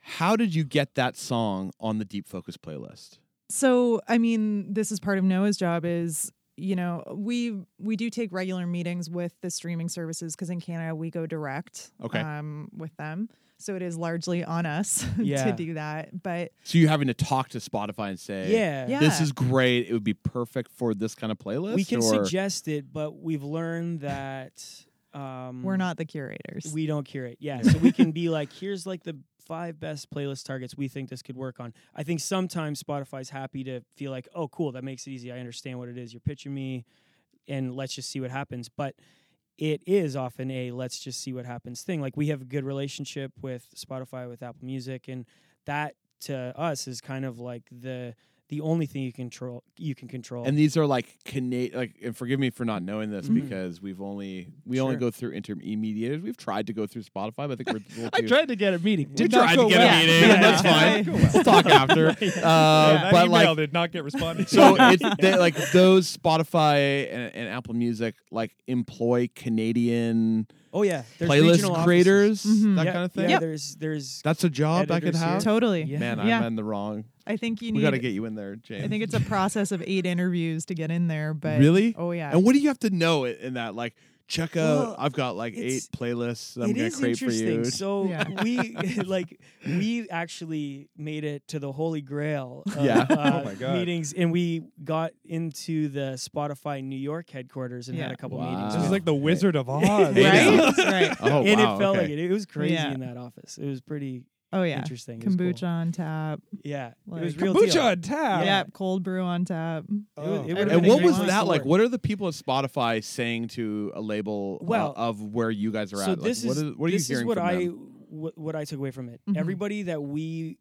How did you get that song on the Deep Focus playlist? So, I mean, this is part of Noah's job is, you know, we we do take regular meetings with the streaming services because in Canada we go direct Okay. um, with them. So it is largely on us [LAUGHS] Yeah. to do that. But So you're having to talk to Spotify and say, Yeah. Yeah. this is great. It would be perfect for this kind of playlist." We can or- suggest it, but we've learned that um, we're not the curators. We don't curate. Yeah. So we can be [LAUGHS] like, here's like the five best playlist targets we think this could work on. I think sometimes Spotify's happy to feel like, oh, cool, that makes it easy. I understand what it is you're pitching me, and let's just see what happens. But it is often a let's just see what happens thing. Like we have a good relationship with Spotify, with Apple Music, and that to us is kind of like the the only thing you control you can control. And these are like Canadian. Like, and forgive me for not knowing this Mhm. because we've only we only go through intermediators. We've tried to go through Spotify, but I think we're. a [LAUGHS] I tried to get a meeting. We Did not tried to get well. a meeting. Yeah. [LAUGHS] That's fine. We'll talk after. [LAUGHS] Uh, that but email like, did not get responded. to. so it's they, like those Spotify and, and Apple Music like employ Canadian oh yeah, there's regional playlist offices. creators, Mhm. that yeah, kind of Yeah, thing. Yep. there's there's That's a job I could Editors here. have. totally. Yeah. Man, Yeah. I'm in the wrong. I think you We need. got to get you in there, James. I think it's a process of eight interviews to get in there. But really. oh yeah, And what do you have to know i- in that? Like, check out. Well, I've got like eight playlists that I'm gonna create for interesting. you. So [LAUGHS] Yeah. we [LAUGHS] like we actually made it to the holy grail [LAUGHS] of Yeah. uh, Oh my God. meetings, and we got into the Spotify New York headquarters and had a couple Wow. meetings. this is like the Wizard of Oz. Right, right. oh and wow. it felt okay. like it. It was crazy Yeah. in that office. It was pretty Oh yeah, interesting. It was cool. kombucha on tap. Yeah, Like- it was real Kombucha deal. on tap. Yeah, cold brew on tap. It was- it Oh. And what was that to like? What are the people at Spotify saying to a label uh, Well, of where you guys are so at? Like, this what is is what are you this hearing is what from I them? what, what I took away from it. Mhm. Everybody that we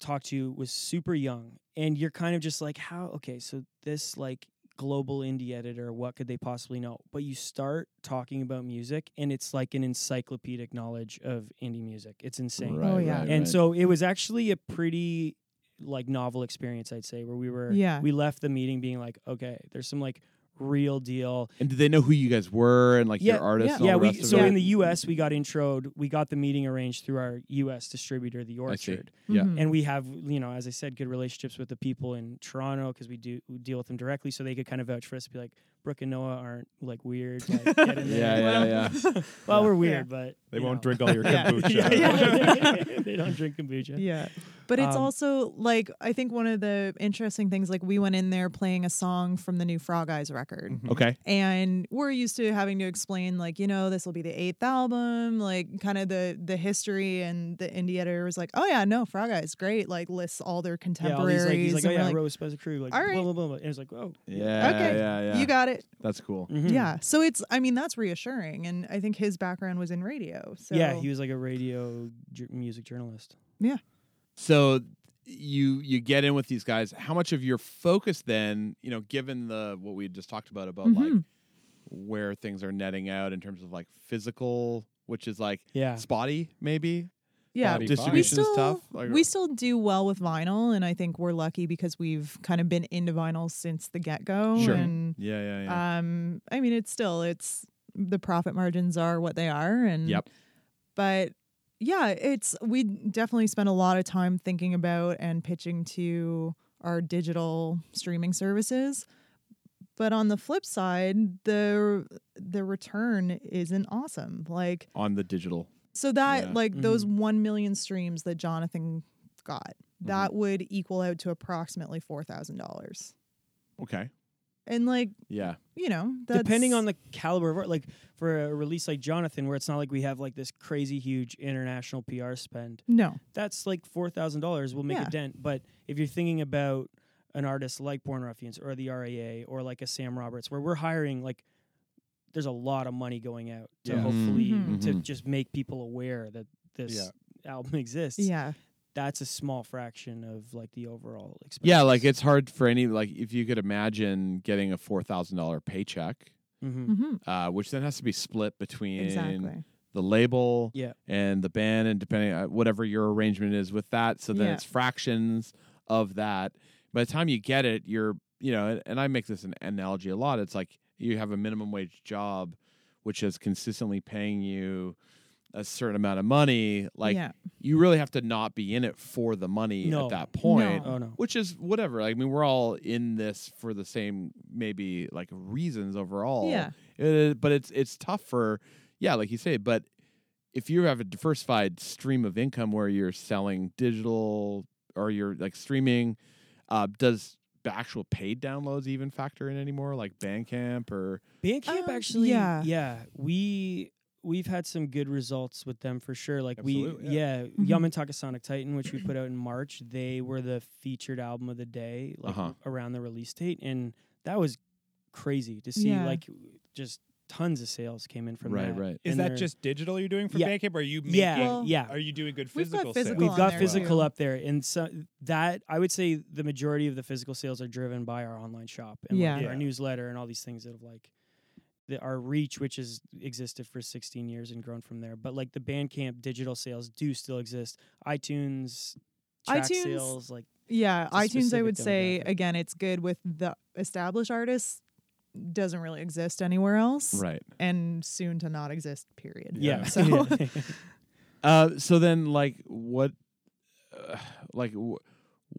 talked to was super young, and you're kind of just like, how? Okay, so this like global indie editor, what could they possibly know? But you start talking about music, and it's like an encyclopedic knowledge of indie music. It's insane. Right, Oh, yeah. right, and right. so it was actually a pretty like novel experience i'd say where we were Yeah. we left the meeting being like okay there's some like real deal and did they know who you guys were and like Yeah, your artists? yeah. and all yeah the we of so it? in the us we got introed we got the meeting arranged through our us distributor the I see. orchard Yeah. Mhm. and we have you know as i said good relationships with the people in toronto because we do we deal with them directly so they could kind of vouch for us to be like brooke and noah aren't like weird like, [LAUGHS] get in Yeah, there. yeah, yeah. [LAUGHS] well Yeah. we're weird but They won't know. drink all your [LAUGHS] Yeah. kombucha. yeah, yeah. they don't drink kombucha Yeah. But it's Um, also like I think one of the interesting things like we went in there playing a song from the new Frog Eyes record. Mhm. Okay. And we're used to having to explain like, you know, this will be the eighth album, like kind of the the history and the indie editor was like, Oh yeah, no, Frog Eyes, great, like lists all their contemporaries. yeah, all these, like, he's like, oh and yeah, we're I wrote with Spencer Krug, like, all blah, blah, blah, blah. And it's like, oh, Yeah. Okay, Yeah. Yeah. you got it. That's cool. mhm. Yeah. So it's I mean, that's reassuring. And I think his background was in radio. So yeah, he was like a radio ju- music journalist. So you you get in with these guys. How much of your focus then, you know, given the what we just talked about about like Mhm. where things are netting out in terms of like physical, which is like Yeah, spotty maybe. Yeah, Body we Distribution is still tough. Like, we still do well with vinyl, and I think we're lucky because we've kind of been into vinyl since the get go. Sure. And yeah, yeah, yeah. um, I mean, it's still it's the profit margins are what they are, and Yep. But yeah, it's we definitely spend a lot of time thinking about and pitching to our digital streaming services. But on the flip side, the the return isn't awesome. Like on the digital. so that Yeah. like those 1 million streams that Jonathan got, Mm-hmm. that would equal out to approximately $4,000. Okay. And like, Yeah. you know, that's depending on the caliber of art like for a release like jonathan where it's not like we have like this crazy huge international pr spend No. that's like $4000 will make Yeah. a dent but if you're thinking about an artist like born ruffians or the raa or like a sam roberts where we're hiring like there's a lot of money going out to Yeah. hopefully Mhm. to Mhm. just make people aware that this album exists Yeah. That's a small fraction of like the overall expense Yeah, like it's hard for any like if you could imagine getting a four thousand dollar paycheck, hmm hmm uh, which then has to be split between Exactly. the label Yeah. and the band, and depending on whatever your arrangement is with that. So then Yeah. it's fractions of that. By the time you get it, you're you know, and, and I make this an analogy a lot. It's like you have a minimum wage job, which is consistently paying you a certain amount of money. Like yeah. you really have to not be in it for the money No. at that point oh no which is whatever. Like, I mean, we're all in this for the same maybe like reasons overall. Yeah. Uh, but it's it's tough for yeah, like you say. But if you have a diversified stream of income where you're selling digital or you're like streaming, uh, does actual paid downloads even factor in anymore, like Bandcamp or Bandcamp Um, actually, yeah. yeah, we we've had some good results with them for sure. Like Absolutely, we, yeah, Mhm. Yamantaka Sonic Titan, which we put out in March, they were the featured album of the day, like Uh-huh. around the release date, and that was crazy to see. Yeah. Like just tons of sales came in from right, that. right. right. Is And that just digital you're doing for Yeah. Bandcamp? Or are you making, Yeah, Well, yeah. Are you doing good We've got physical physical sales? We've got there, physical too. up there, and so that I would say the majority of the physical sales are driven by our online shop and like, Yeah. Yeah. our newsletter and all these things that have like the, our reach, which has existed for 16 years and grown from there. But like the Bandcamp digital sales do still exist. iTunes, track iTunes- sales, like Yeah. iTunes, I would say, again, it's good with the established artists. Doesn't really exist anywhere else. Right. And soon to not exist, period. yeah. [LAUGHS] So, [LAUGHS] [LAUGHS] Uh, so then, like, what, uh, like, wh-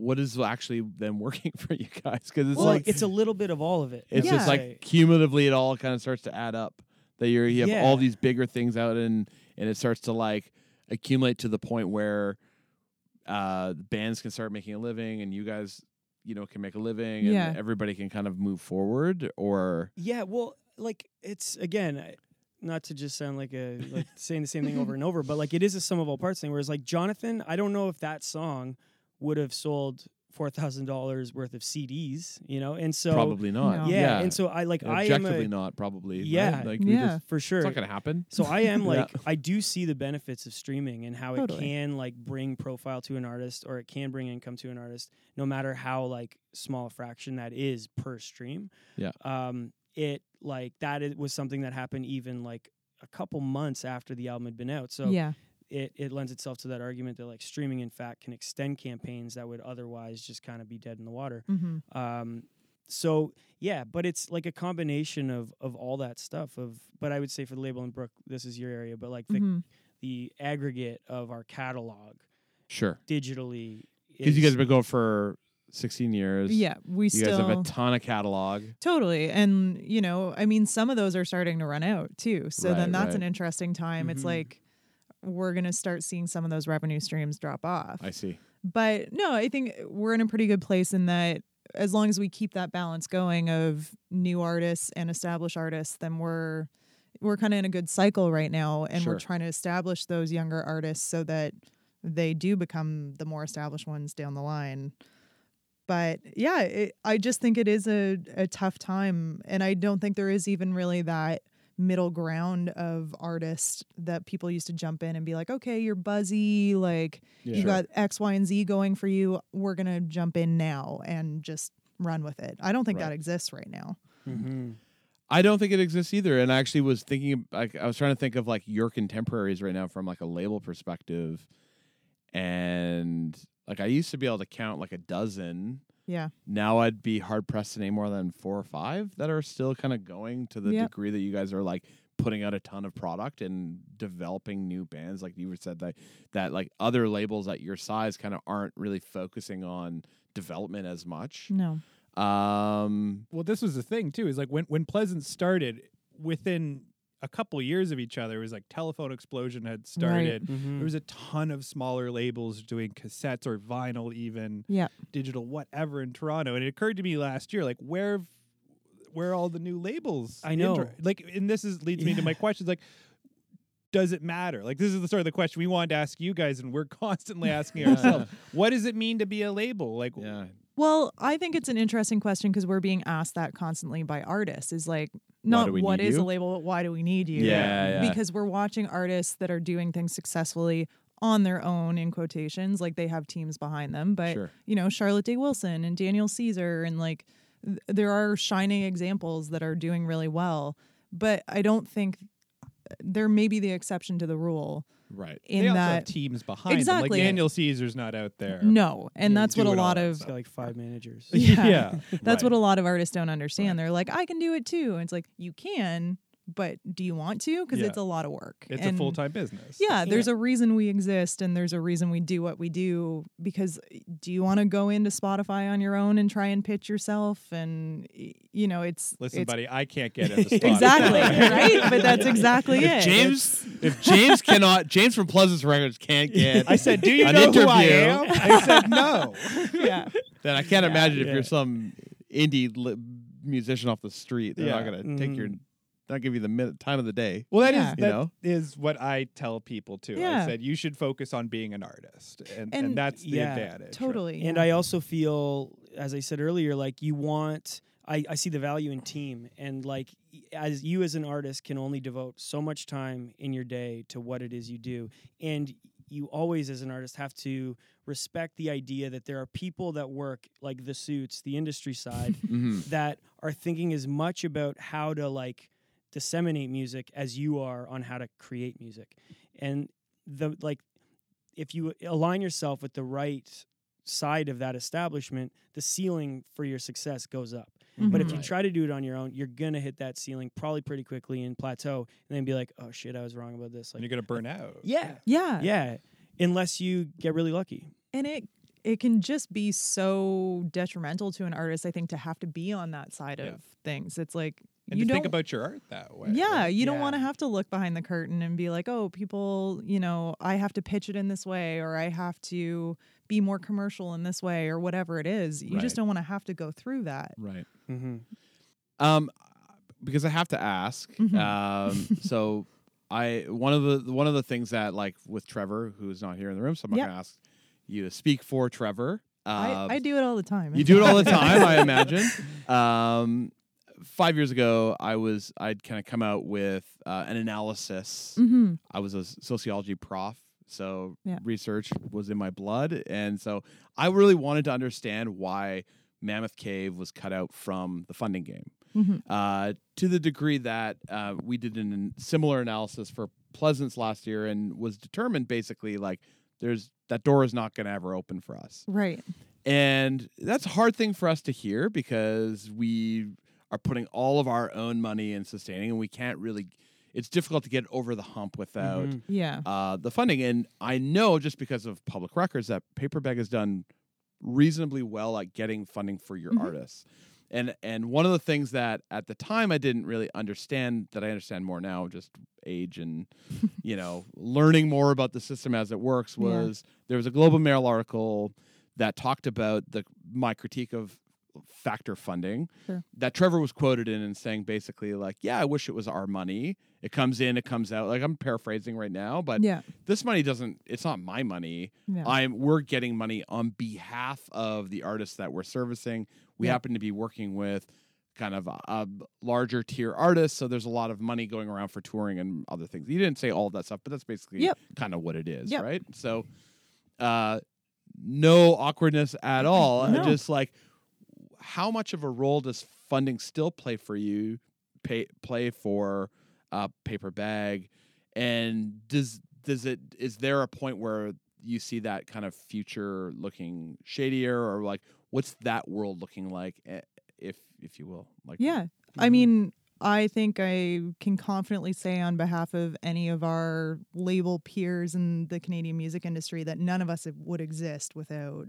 what is actually then working [LAUGHS] for you guys? Because it's well, like it's a little bit of all of it. It's Yeah. just like cumulatively, it all kind of starts to add up. That you're you have all these bigger things out, and and it starts to like accumulate to the point where uh, bands can start making a living, and you guys, you know, can make a living, and Yeah. everybody can kind of move forward. Or Yeah, well, like it's again, I- not to just sound like a like saying the same thing over and over, but like it is a sum of all parts thing. Whereas like Jonathan, I don't know if that song would have sold four thousand dollars worth of CDs, you know, and so probably not. No. yeah, and so I like I am objectively a, not. Probably. right? Yeah. Like we Yeah. just, for sure. it's not gonna happen. So I am [LAUGHS] Yeah. like I do see the benefits of streaming and how Totally. it can like bring profile to an artist or it can bring income to an artist, no matter how like small a fraction that is per stream. Yeah. Um, it like that it was something that happened even like a couple months after the album had been out. So yeah. It it lends itself to that argument that like streaming in fact can extend campaigns that would otherwise just kind of be dead in the water. hmm Um, so yeah, but it's like a combination of of all that stuff. Of but I would say for the label and Brooke, this is your area, but like the hmm the aggregate of our catalog Sure. digitally. Because you guys have been going for 16 years. Yeah. We You still guys have a ton of catalog. Totally. And, you know, I mean, some of those are starting to run out too. So Right, then that's right. an interesting time. It's Mhm. like we're going to start seeing some of those revenue streams drop off. I see. But no, I think we're in a pretty good place in that as long as we keep that balance going of new artists and established artists, then we're we're kind of in a good cycle right now and Sure. we're trying to establish those younger artists so that they do become the more established ones down the line. But yeah, it, I just think it is a, a tough time. And I don't think there is even really that middle ground of artists that people used to jump in and be like, okay, you're buzzy. Like, Yeah. you got X, Y, and Z going for you. We're going to jump in now and just run with it. I don't think Right. that exists right now. Mhm. I don't think it exists either. And I actually was thinking, like, I was trying to think of like your contemporaries right now from like a label perspective, and like I used to be able to count like a dozen. Yeah. Now I'd be hard pressed to name more than four or five that are still kind of going to the Yep. degree that you guys are like putting out a ton of product and developing new bands. Like you said that that like other labels at your size kind of aren't really focusing on development as much. No. Um, Well, this was the thing too. Is like when when Pleasant started, within a couple years of each other, it was like Telephone Explosion had started. Mhm. There was a ton of smaller labels doing cassettes or vinyl, even Yeah. digital, whatever in Toronto. And it occurred to me last year, like where, where are all the new labels? I know. Tor- like, and this is leads me to my questions. Like, does it matter? Like, this is the sort of the question we wanted to ask you guys, and we're [LAUGHS] constantly asking ourselves: [LAUGHS] What does it mean to be a label? Like, yeah. Well, I think it's an interesting question because we're being asked that constantly by artists. Is like not what is you? a label, but why do we need you? Yeah, yeah. Because we're watching artists that are doing things successfully on their own in quotations, like they have teams behind them. But Sure. you know, Charlotte Day Wilson and Daniel Caesar and like th- there are shining examples that are doing really well. But I don't think uh, there may be the exception to the rule Right. in they also that have teams behind them. Exactly. Like Daniel Caesar's not out there. no, and Yeah, that's what a lot of got like five managers. [LAUGHS] Yeah. yeah. That's what a lot of artists don't understand. They're like, I can do it too. And it's like, you can, but do you want to? Because Yeah. it's a lot of work. It's And a full time business. Yeah, there's a reason we exist and there's a reason we do what we do. Because eh, do you want to go into Spotify on your own and try and pitch yourself? And, you know, it's. Listen, it's, buddy, I can't get into [LAUGHS] Spotify. Exactly, right? But that's exactly it. If James, if James cannot, James from Pleasance Records can't get, I said, "Do you An know who I am?" They said, "No." [LAUGHS] yeah. then I can't imagine if you're some indie li- musician off the street, they're not gonna take your, not give you the minute time of the day. Well, that is Yeah. You that know? is what I tell people too. Yeah. I said you should focus on being an artist, and, and, And- that's the yeah, advantage. right? Totally. And yeah. I also feel, as I said earlier, like you want. I, I see the value in team, and like y- as you as an artist can only devote so much time in your day to what it is you do, and you always as an artist have to respect the idea that there are people that work like the suits, the industry side, [LAUGHS] Mm-hmm. that are thinking as much about how to like disseminate music as you are on how to create music. And the like if you align yourself with the right side of that establishment, the ceiling for your success goes up. Mm-hmm. But if you try to do it on your own, you're gonna hit that ceiling probably pretty quickly and plateau, and then be like, "Oh shit, I was wrong about this." And you're gonna uh, burn out. yeah, yeah. yeah, unless you get really lucky. and it it can just be so detrimental to an artist i think to have to be on that side Yeah. of things it's like And you to don't think about your art that way. yeah right? you don't Yeah. want to have to look behind the curtain and be like oh people you know i have to pitch it in this way or i have to be more commercial in this way or whatever it is you Right. just don't want to have to go through that Right. Mm-hmm. Um, because I have to ask. Mhm. Um, [LAUGHS] so I one of the one of the things that like with Trevor, who's not here in the room, so I'm Yep. gonna ask you to speak for Trevor. Uh, I, I do it all the time You do it all the time, I [LAUGHS] imagine. Um, five years ago, I was I'd kind of come out with uh, an analysis. hmm I was a sociology prof, so Yeah. research was in my blood, and so I really wanted to understand why Mammoth Cave was cut out from the funding game. hmm Uh, to the degree that uh, we did a an similar analysis for Pleasance last year, and was determined basically like there's that door is not going to ever open for us. right And that's a hard thing for us to hear because we are putting all of our own money in sustaining, and we can't really. It's difficult to get over the hump without Mhm. yeah uh, the funding. And I know just because of public records that Paperbag has done reasonably well at getting funding for your Mhm. artists. And and one of the things that at the time I didn't really understand that I understand more now, just age and [LAUGHS] you know learning more about the system as it works Yeah. was there was a Globe and Mail article that talked about the my critique of factor funding Sure. that Trevor was quoted in and saying basically like yeah I wish it was our money it comes in it comes out like I'm paraphrasing right now but yeah this money doesn't it's not my money yeah i'm we're getting money on behalf of the artists that we're servicing we Yeah. happen to be working with kind of a, a larger tier artists so there's a lot of money going around for touring and other things you didn't say all that stuff but that's basically Yep. kind of what it is Yep. right so uh no awkwardness at all [LAUGHS] No. just like how much of a role does funding still play for you pay, play for uh, paper bag and does does it is there a point where you see that kind of future looking shadier, or like what's that world looking like, eh, if if you will? Like Yeah. I mean, I think I can confidently say on behalf of any of our label peers in the Canadian music industry that none of us would exist without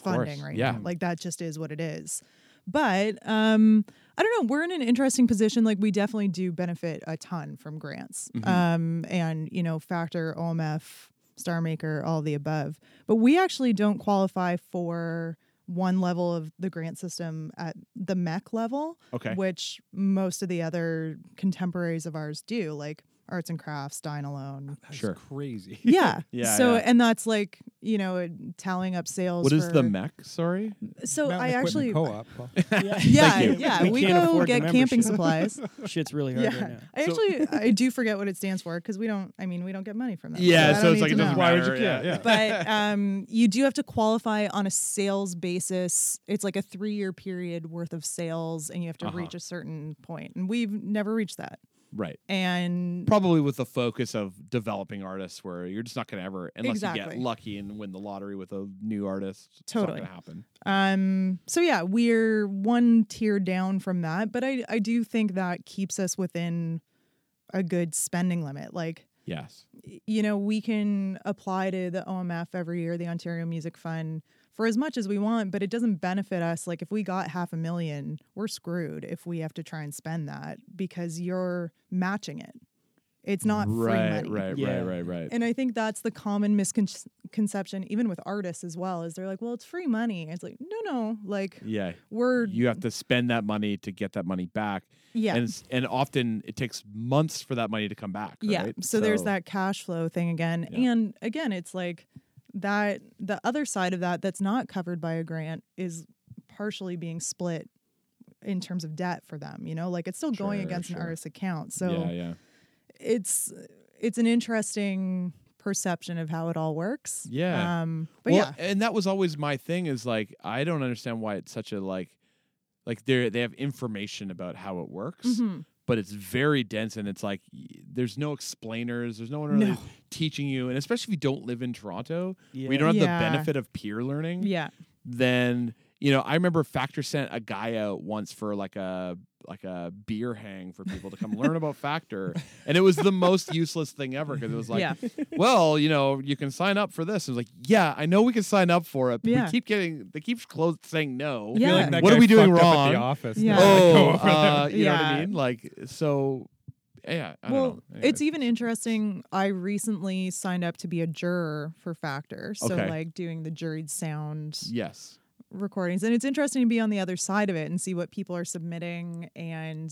of funding course, right yeah. now. Like that just is what it is. But um, I don't know. We're in an interesting position. Like we definitely do benefit a ton from grants, Mhm. um, and you know, Factor, OMF, Star Maker, all the above. But we actually don't qualify for one level of the grant system at the MEC level, Okay. which most of the other contemporaries of ours do, like Arts and Crafts, Dine Alone. That's Sure. crazy. [LAUGHS] Yeah. [LAUGHS] Yeah, So, yeah. and that's like, you know, tallying up sales. What is the for- mech? Sorry. So Mountain I actually, co-op. Well, [LAUGHS] Yeah, yeah, yeah, We we, go get camping supplies. Shit's really hard yeah, right now. I actually I do forget what it stands for because we don't. I mean, we don't get money from that. Yeah, I so it's like to it doesn't know. Why would you matter, care? Yeah. But um, you do have to qualify on a sales basis. It's like a three-year period worth of sales, and you have to Uh-huh. reach a certain point. And we've never reached that. Right. And Probably with the focus of developing artists, where you're just not going to ever, unless you get lucky and win the lottery with a new artist. It's Totally. happen. Um, so yeah, we're one tier down from that, but I I do think that keeps us within a good spending limit. Like, Yes. you know, we can apply to the OMF every year, the Ontario Music Fund, for as much as we want, but it doesn't benefit us. Like if we got half a million, we're screwed if we have to try and spend that because you're matching it. It's not free right, money. right, Yeah. right, right, right. And I think that's the common misconception, even with artists as well, is they're like, well, it's free money. It's like, no, no, like yeah. we're You have to spend that money to get that money back. yeah. And, and often it takes months for that money to come back. yeah. right? So, there's that cash flow thing again. Yeah. And again, it's like that the other side of that that's not covered by a grant is partially being split in terms of debt for them, you know? Like it's still going Sure, against an sure. artist's account. So yeah, yeah. it's it's an interesting perception of how it all works. Yeah. Um but well, yeah. and that was always my thing is like I don't understand why it's such a like like they they have information about how it works, Mhm. But it's very dense and it's like there's no explainers, there's no one really No. teaching you, and especially if you don't live in Toronto, Yeah. where you don't have Yeah. the benefit of peer learning. Yeah. Then you know I remember Factor sent a guy out once for like a like a beer hang for people to come learn about Factor, [LAUGHS] and it was the most useless thing ever because it was like yeah. well, you know, you can sign up for this. It's like, yeah, I know we can sign up for it. But Yeah. We keep getting they keep close saying no. Yeah. Like What are we doing fucked up wrong? the office. Yeah. They're like, Oh, [LAUGHS] uh, you know what I Yeah. mean? Like, so, yeah. I well, don't know. it's even interesting. I recently signed up to be a juror for Factor. So, Okay. like, doing the juried sound yes, recordings. And it's interesting to be on the other side of it and see what people are submitting and,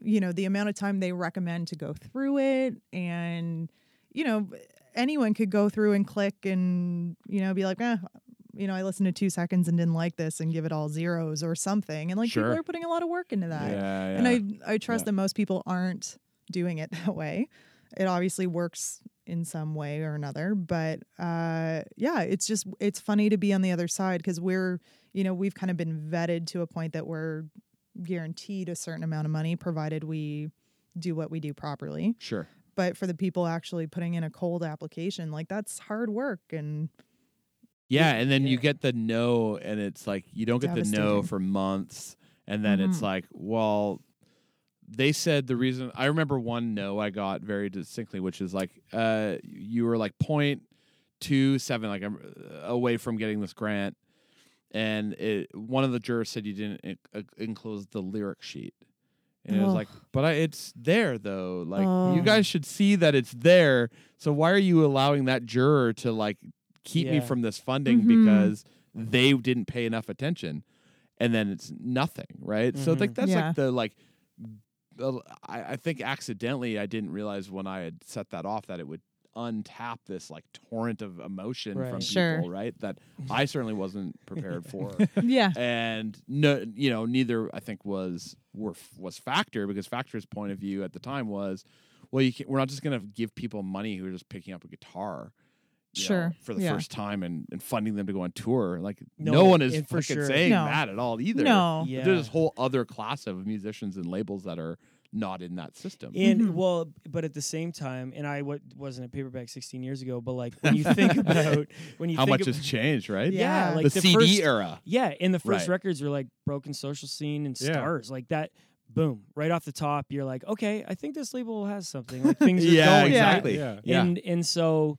you know, the amount of time they recommend to go through it. And, you know, anyone could go through and click and, you know, be like, eh, you know, I listened to two seconds and didn't like this and give it all zeros or something. And like Sure. people are putting a lot of work into yeah, that. yeah. And I I trust Yeah. that most people aren't doing it [LAUGHS] that way. It obviously works in some way or another, but uh, yeah, it's just it's funny to be on the other side because we're you know we've kind of been vetted to a point that we're guaranteed a certain amount of money provided we do what we do properly. sure. But for the people actually putting in a cold application, like that's hard work and Yeah, and then you get the no, and it's like you don't get the no for months, and then it's Mhm. like, well, they said the reason. I remember one no I got very distinctly, which is like, uh, you were like point two seven, like uh, away from getting this grant, and it, one of the jurors said you didn't uh, enclose the lyric sheet. And it was like, but I, it's there though. Like you Oh. guys should see that it's there. So why are you allowing that juror to like keep me from this funding Mhm. because they didn't pay enough attention and then it's nothing right so Mhm. like that's Yeah. like the like I, I think accidentally i didn't realize when i had set that off that it would untap this like torrent of emotion from Sure. people right? That i certainly wasn't prepared [LAUGHS] for. Yeah, and no you know neither i think was were, was factor because factor's point of view at the time was well you can, we're not just going to give people money who are just picking up a guitar you know, Sure, for the yeah. first time and, and funding them to go on tour like no, No, one is and for fucking sure. saying No. that at all either no, Yeah. there's this whole other class of musicians and labels that are not in that system. And Mhm. well, but at the same time, and I w- wasn't a Paper Bag 16 years ago, but like when you [LAUGHS] think about when you How think much ab- has changed, right? yeah, Yeah. like the, the, CD first, era. Yeah, and the first Right. records were like Broken Social Scene and Yeah. Stars, like that. Boom! Right off the top, you're like, okay, I think this label has something. Like things are [LAUGHS] Yeah, going. Yeah. exactly. Yeah. Yeah. And and so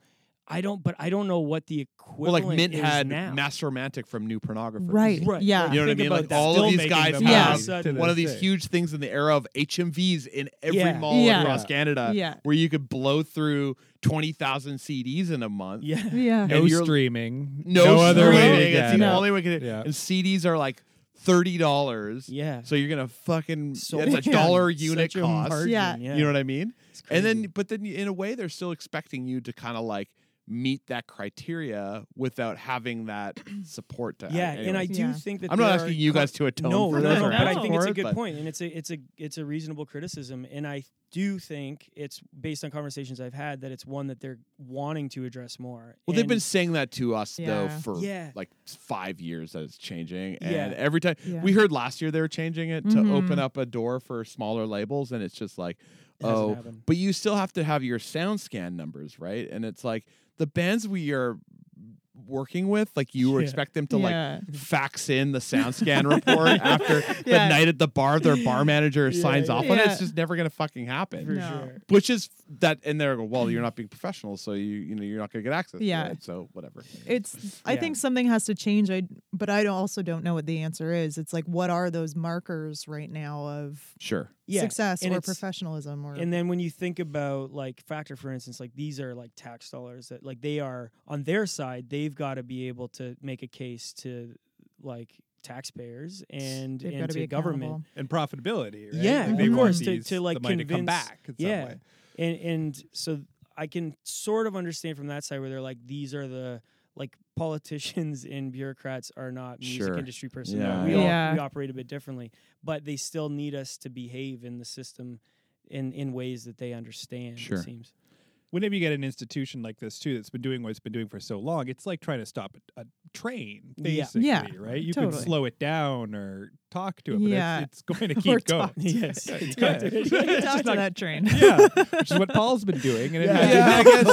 I don't, but I don't know what the well, equivalent like Mint is had now. Mass Romantic from New Pornographers. Right. Right. Yeah. You know what I mean? Like that. all Still of these guys them Yeah. have one of these day. huge things in the era of HMVs in every Yeah. mall Yeah. across Yeah. Canada, Yeah. where you could blow through twenty thousand CDs in a month. Yeah. Yeah. No you're- streaming. No, other way streaming, It's the No. only way to. Yeah. And CDs are like thirty dollars. Yeah. So you're gonna fucking So it's a Yeah. dollar [LAUGHS] unit Such cost. margin, Yeah. yeah. You know what I mean? It's And then, but then in a way, they're still expecting you to kind of like meet that criteria without having that [CLEARS THROAT] support to yeah, anyway. and I do Yeah. think that I'm not asking are you co- guys to atone no, for no, this no, or but I think it's a good but- point, and it's a it's a it's a reasonable criticism, and I do think it's based on conversations I've had that it's one that they're wanting to address more. Well, they've been saying that to us though for Yeah. like five years that it's changing, Yeah. and every time Yeah. we heard last year they were changing it to Mhm. open up a door for smaller labels, and it's just like, It oh, but you still have to have your sound scan numbers, right? And it's like the bands we are working with, like you Yeah. expect them to like fax in the sound scan [LAUGHS] report after the night at the bar their bar manager Yeah, signs yeah. off on it. It's just never gonna fucking happen. for No. sure. Which is that, and they're well, you're not being professional, so you you know you're not gonna get access. Yeah. to it, so whatever. It's. I think something has to change. I. But I also don't know what the answer is. It's like, what are those markers right now of Sure. Yeah, success and or professionalism or? And then when you think about like Factor, for instance, like these are like tax dollars that like they are on their side, they've got to be able to make a case to like taxpayers and They've and got to to be government. and profitability. Right? Yeah, Like, they of course, to- these- to, like, the money to come convince- back. In yeah. some way. and and so I can sort of understand from that side where they're like these are the like politicians [LAUGHS] and bureaucrats are not music Sure. industry personnel. Yeah, we yeah. all Yeah. we operate a bit differently, but they still need us to behave in the system in in ways that they understand. Sure. It seems. Whenever you get an institution like this too, that's been doing what it's been doing for so long, it's like trying to stop a, a train, Yeah. basically, Yeah, right? You totally. can slow it down or talk to it, but Yeah. it's, it's going to [LAUGHS] Or keep going. Yes. It's Yeah. got to- You can it's talk just to not- that train. yeah, which is what Paul's been doing. And Yeah. has- Yeah, I guess.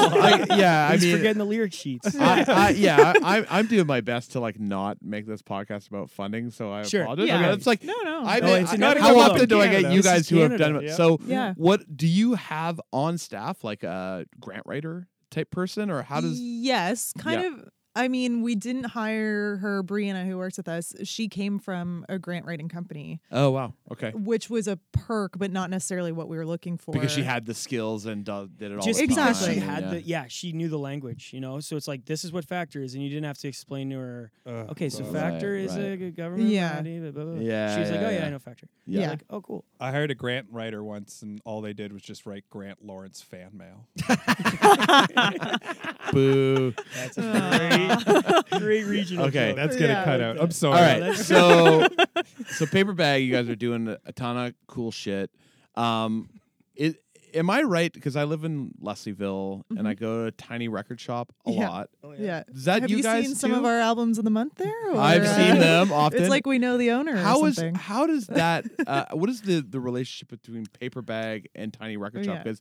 I, yeah, I He's mean, forgetting the lyric sheets. I, I, yeah, I, I'm- I'm doing my best to like not make this podcast about funding, so I Sure. apologize. Yeah. It's like No, no. I, No, mean, it's I- inevitable. how often do I get you guys is who have done it? Yeah. So, Yeah. what do you have on staff, like a grant writer type person, or how does? Yes, kind Yeah. of. I mean, we didn't hire her, Brianna, who works with us. She came from a grant writing company, Oh wow, okay, which was a perk, but not necessarily what we were looking for. because she had the skills and uh, did it all. Just the because Exactly. she had yeah. the yeah, she knew the language, you know. So it's like this is what factor is, and you didn't have to explain to her. Ugh, Okay, so God. factor Right, is right. a good government Yeah. body, blah, blah, blah. Yeah, She was like, oh yeah, yeah. I know factor. Yeah. Yeah. Like, oh cool. I hired a grant writer once, and all they did was just write Grant Lawrence fan mail. [LAUGHS] [LAUGHS] Boo. That's a great, great regional. Okay, joke. That's gonna Yeah. cut out. I'm sorry. All right, so [LAUGHS] so paper bag, you guys are doing a ton of cool shit. Um, it, am I right? Because I live in Leslieville and I go to a tiny record shop a Yeah. lot. Oh, yeah. Is that Have you, you, guys seen some of our albums of the month there? or, I've uh, seen them [LAUGHS] often. It's like we know the owner. how or is how does [LAUGHS] that? Uh, what is the the relationship between paper bag and tiny record Oh, shop? yeah.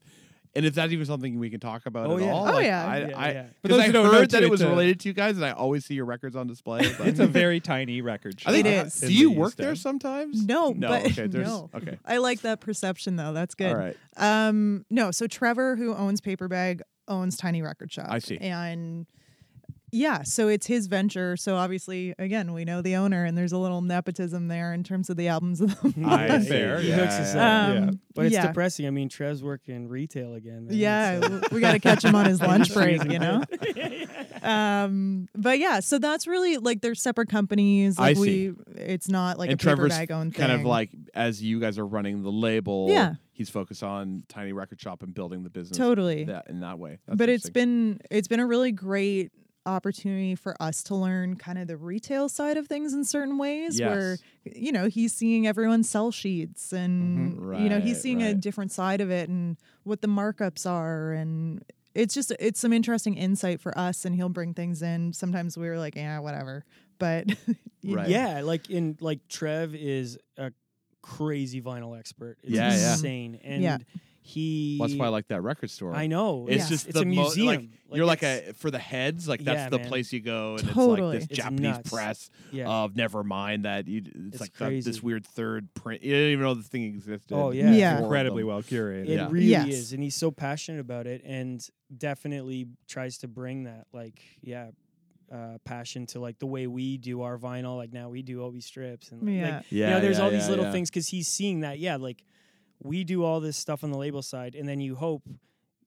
Because and if that's even something we can talk about Oh, at yeah. all. Oh, like, yeah. I, Yeah, I, yeah. For because I who don't know, heard that too, it was it's a- related to you guys, and I always see your records on display. [LAUGHS] but- It's a very tiny record shop. I think. It is. Do you the work there sometimes? No, no. but okay, there's no. okay. I like that perception though. That's good. All right. Um, no, so Trevor, who owns Paper Bag, owns Tiny Record Shop. I see. And yeah, so it's his venture. So obviously, again, we know the owner, and there's a little nepotism there in terms of the albums of [LAUGHS] the I month. fair. He Yeah, yeah, up. yeah. Um, But it's yeah. depressing. I mean, Trev's working retail again. Man. Yeah, It's, uh, we got to catch him on his [LAUGHS] lunch break, you know. [LAUGHS] um, but yeah, so that's really like they're separate companies. I Like see. we, it's not like and a paper bag owned kind of like as you guys are running the label. Yeah. He's focused on tiny record shop and building the business. totally. That in that way. That's but it's been it's been a really great opportunity for us to learn kind of the retail side of things in certain ways where you know he's seeing everyone's sell sheets and Mhm. you know he's seeing a different side of it and what the markups are and it's just it's some interesting insight for us and he'll bring things in sometimes we were like yeah whatever but [LAUGHS] Right. Yeah, like in like Trev is a crazy vinyl expert. It's Yeah, yeah. insane. And Yeah. He That's why I like that record store. I know. It's Yeah. just it's the a mo- museum. like, you're like a for the heads. Like that's Yeah, the man. place you go, and Totally. it's like this It's Japanese nuts. press yeah. of Nevermind that you. It's, It's like the- this crazy. weird third print. You didn't even know this thing existed. Oh, yeah. Yeah. Incredibly well curated. It Yeah. really Yes. is, and he's so passionate about it, and definitely tries to bring that, like, yeah, uh, passion to like the way we do our vinyl. Like now we do Obi strips, and like, Yeah. like, Yeah, you know, there's yeah, all these yeah, little yeah. things because he's seeing that. Yeah, like we do all this stuff on the label side, and then you hope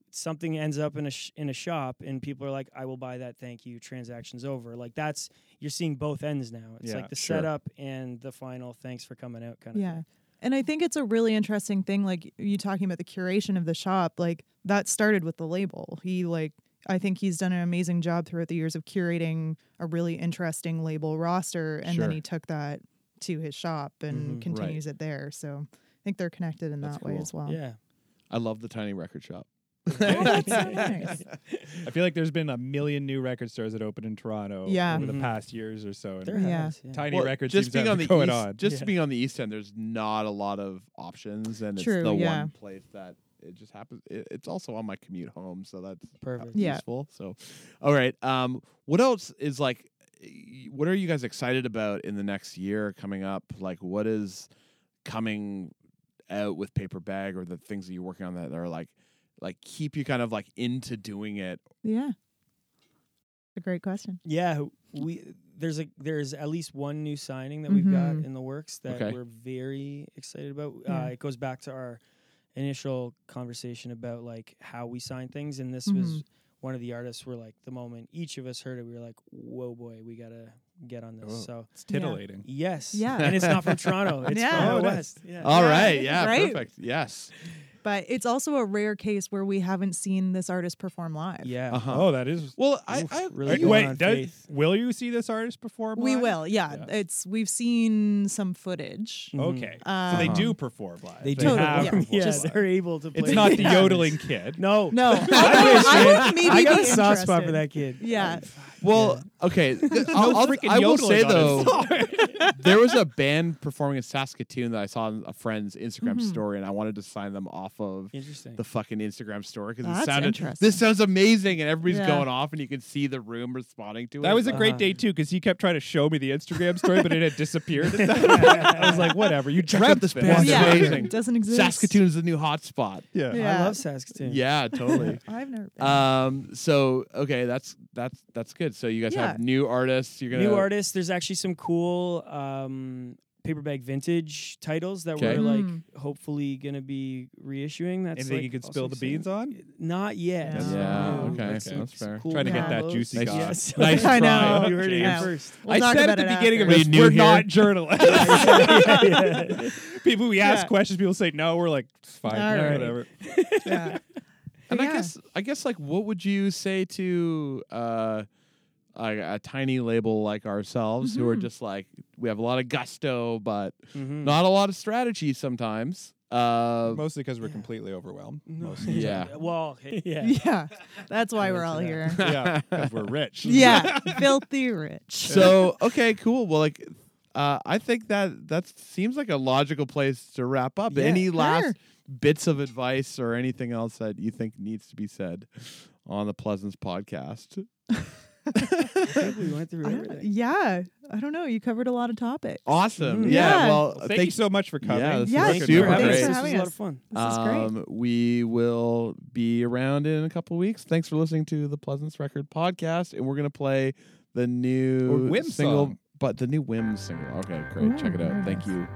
something ends up in a sh- in a shop, and people are like, "I will buy that, thank you." Transactions over. Like that's you're seeing both ends now. It's Yeah, like the sure. setup and the final. Thanks for coming out, kind of. Yeah. And I think it's a really interesting thing, like you talking about the curation of the shop, like that started with the label. He like I think he's done an amazing job throughout the years of curating a really interesting label roster and Sure. then he took that to his shop and Mhm. continues it there. So I think they're connected in That's that way cool. as well. Yeah. I love the tiny record shop. Oh, [LAUGHS] that's so nice. I feel like there's been a million new record stores that opened in Toronto Yeah. over the Mhm. past years or so. There Yeah. has, yeah. Tiny Well, Records just seems being on the going east, on. just Yeah. being on the east end, there's not a lot of options, and True, it's the yeah. one place that it just happens. It, it's also on my commute home, so that's Perfect. Yeah. useful. So, all right. Um, what else is like? What are you guys excited about in the next year coming up? Like, what is coming out with Paper Bag, or the things that you're working on that are like, like keep you kind of like into doing it? Yeah. A great question. Yeah, we there's a there's at least one new signing that we've got Mhm. in the works that Okay. we're very excited about. Yeah. Uh, it goes back to our initial conversation about like how we sign things, and this Mhm. was one of the artists. Were like the moment each of us heard it, we were like, "Whoa, boy, we gotta get on this." Oh. So It's titillating. yes, Yeah. and it's not from Toronto; [LAUGHS] it's Yeah. from Oh, out nice. west. Yeah, All Yeah, right. Perfect. Yes. But it's also a rare case where we haven't seen this artist perform live. yeah. Uh huh. Oh, that is. Well, I, Oof, I really Wait, going wait, on does- faith. will you see this artist perform? We live? will, yeah. Yeah. It's we've seen some footage. Mhm. Okay, so they Um, do perform live. They do. Totally, have yeah. performed yeah, Just- live. they're able to. Play It's not the [LAUGHS] Yeah. yodeling kid. No, No, [LAUGHS] I although wish, I man. would maybe I got be a soft spot for interested. that kid. Yeah. Well, okay. [LAUGHS] th- I'll, I'll- freaking I will say yodeling though, on his [LAUGHS] there was a band performing in Saskatoon that I saw on a friend's Instagram Mhm. story, and I wanted to sign them off of Interesting. the fucking Instagram story because it That's sounded. interesting. This sounds amazing, and everybody's Yeah. going off, and you can see the room responding to it. That was a great Uh-huh. day too, because he kept trying to show me the Instagram story, but it had disappeared. at that point. I was like, whatever. You Check dreamt this this. band. It's yeah, amazing. it doesn't exist. Saskatoon is the new hotspot. Yeah. Yeah. I love Saskatoon. Yeah, totally. [LAUGHS] I've never been. um. So okay, that's that's that's good. So you guys Yeah. have new artists. You're gonna New artists. There's actually some cool um, Paper Bag vintage titles that Okay. we're like Mm. hopefully gonna be reissuing. That's Anything like, you could spill the beans on? Not yet. Yeah. Yeah, No, okay, like some- that's some fair. cool Trying to get that juicy Nice. Yes. [LAUGHS] Nice [LAUGHS] I try. know. you heard it Yeah. here first. We'll I said at the beginning of after. Were this, you new we're here? not [LAUGHS] journalists. Yeah, yeah. people, we ask Yeah. questions, people say no. We're like, it's fine, All right. whatever. yeah. And I guess I guess like what would you say to uh a, a tiny label like ourselves who are Mhm. just like we have a lot of gusto but Mhm. not a lot of strategy sometimes. Uh Mostly because we're completely overwhelmed. No. Mostly. Yeah. Well, [LAUGHS] hey, yeah. Yeah. [LAUGHS] That's why we're all that. here. yeah, because we're [LAUGHS] rich. yeah. Filthy rich. so okay, cool. Well like uh I think that that seems like a logical place to wrap up. Yeah. Any last Sure. bits of advice or anything else that you think needs to be said on the Pleasance podcast? I think we went through I everything. yeah. I don't know. You covered a lot of topics. Awesome. Mhm. Yeah. Yeah. Well, Thank, you so much for coming. Yeah, this Yeah, was thank super you for having great. us. This was having a lot of fun. This is great. Um, we will be around in a couple of weeks. Thanks for listening to the Pleasance Record podcast, and we're gonna play the new Whim single, song. but the new Whim single. Okay, great. Check it out. Thank nice. you.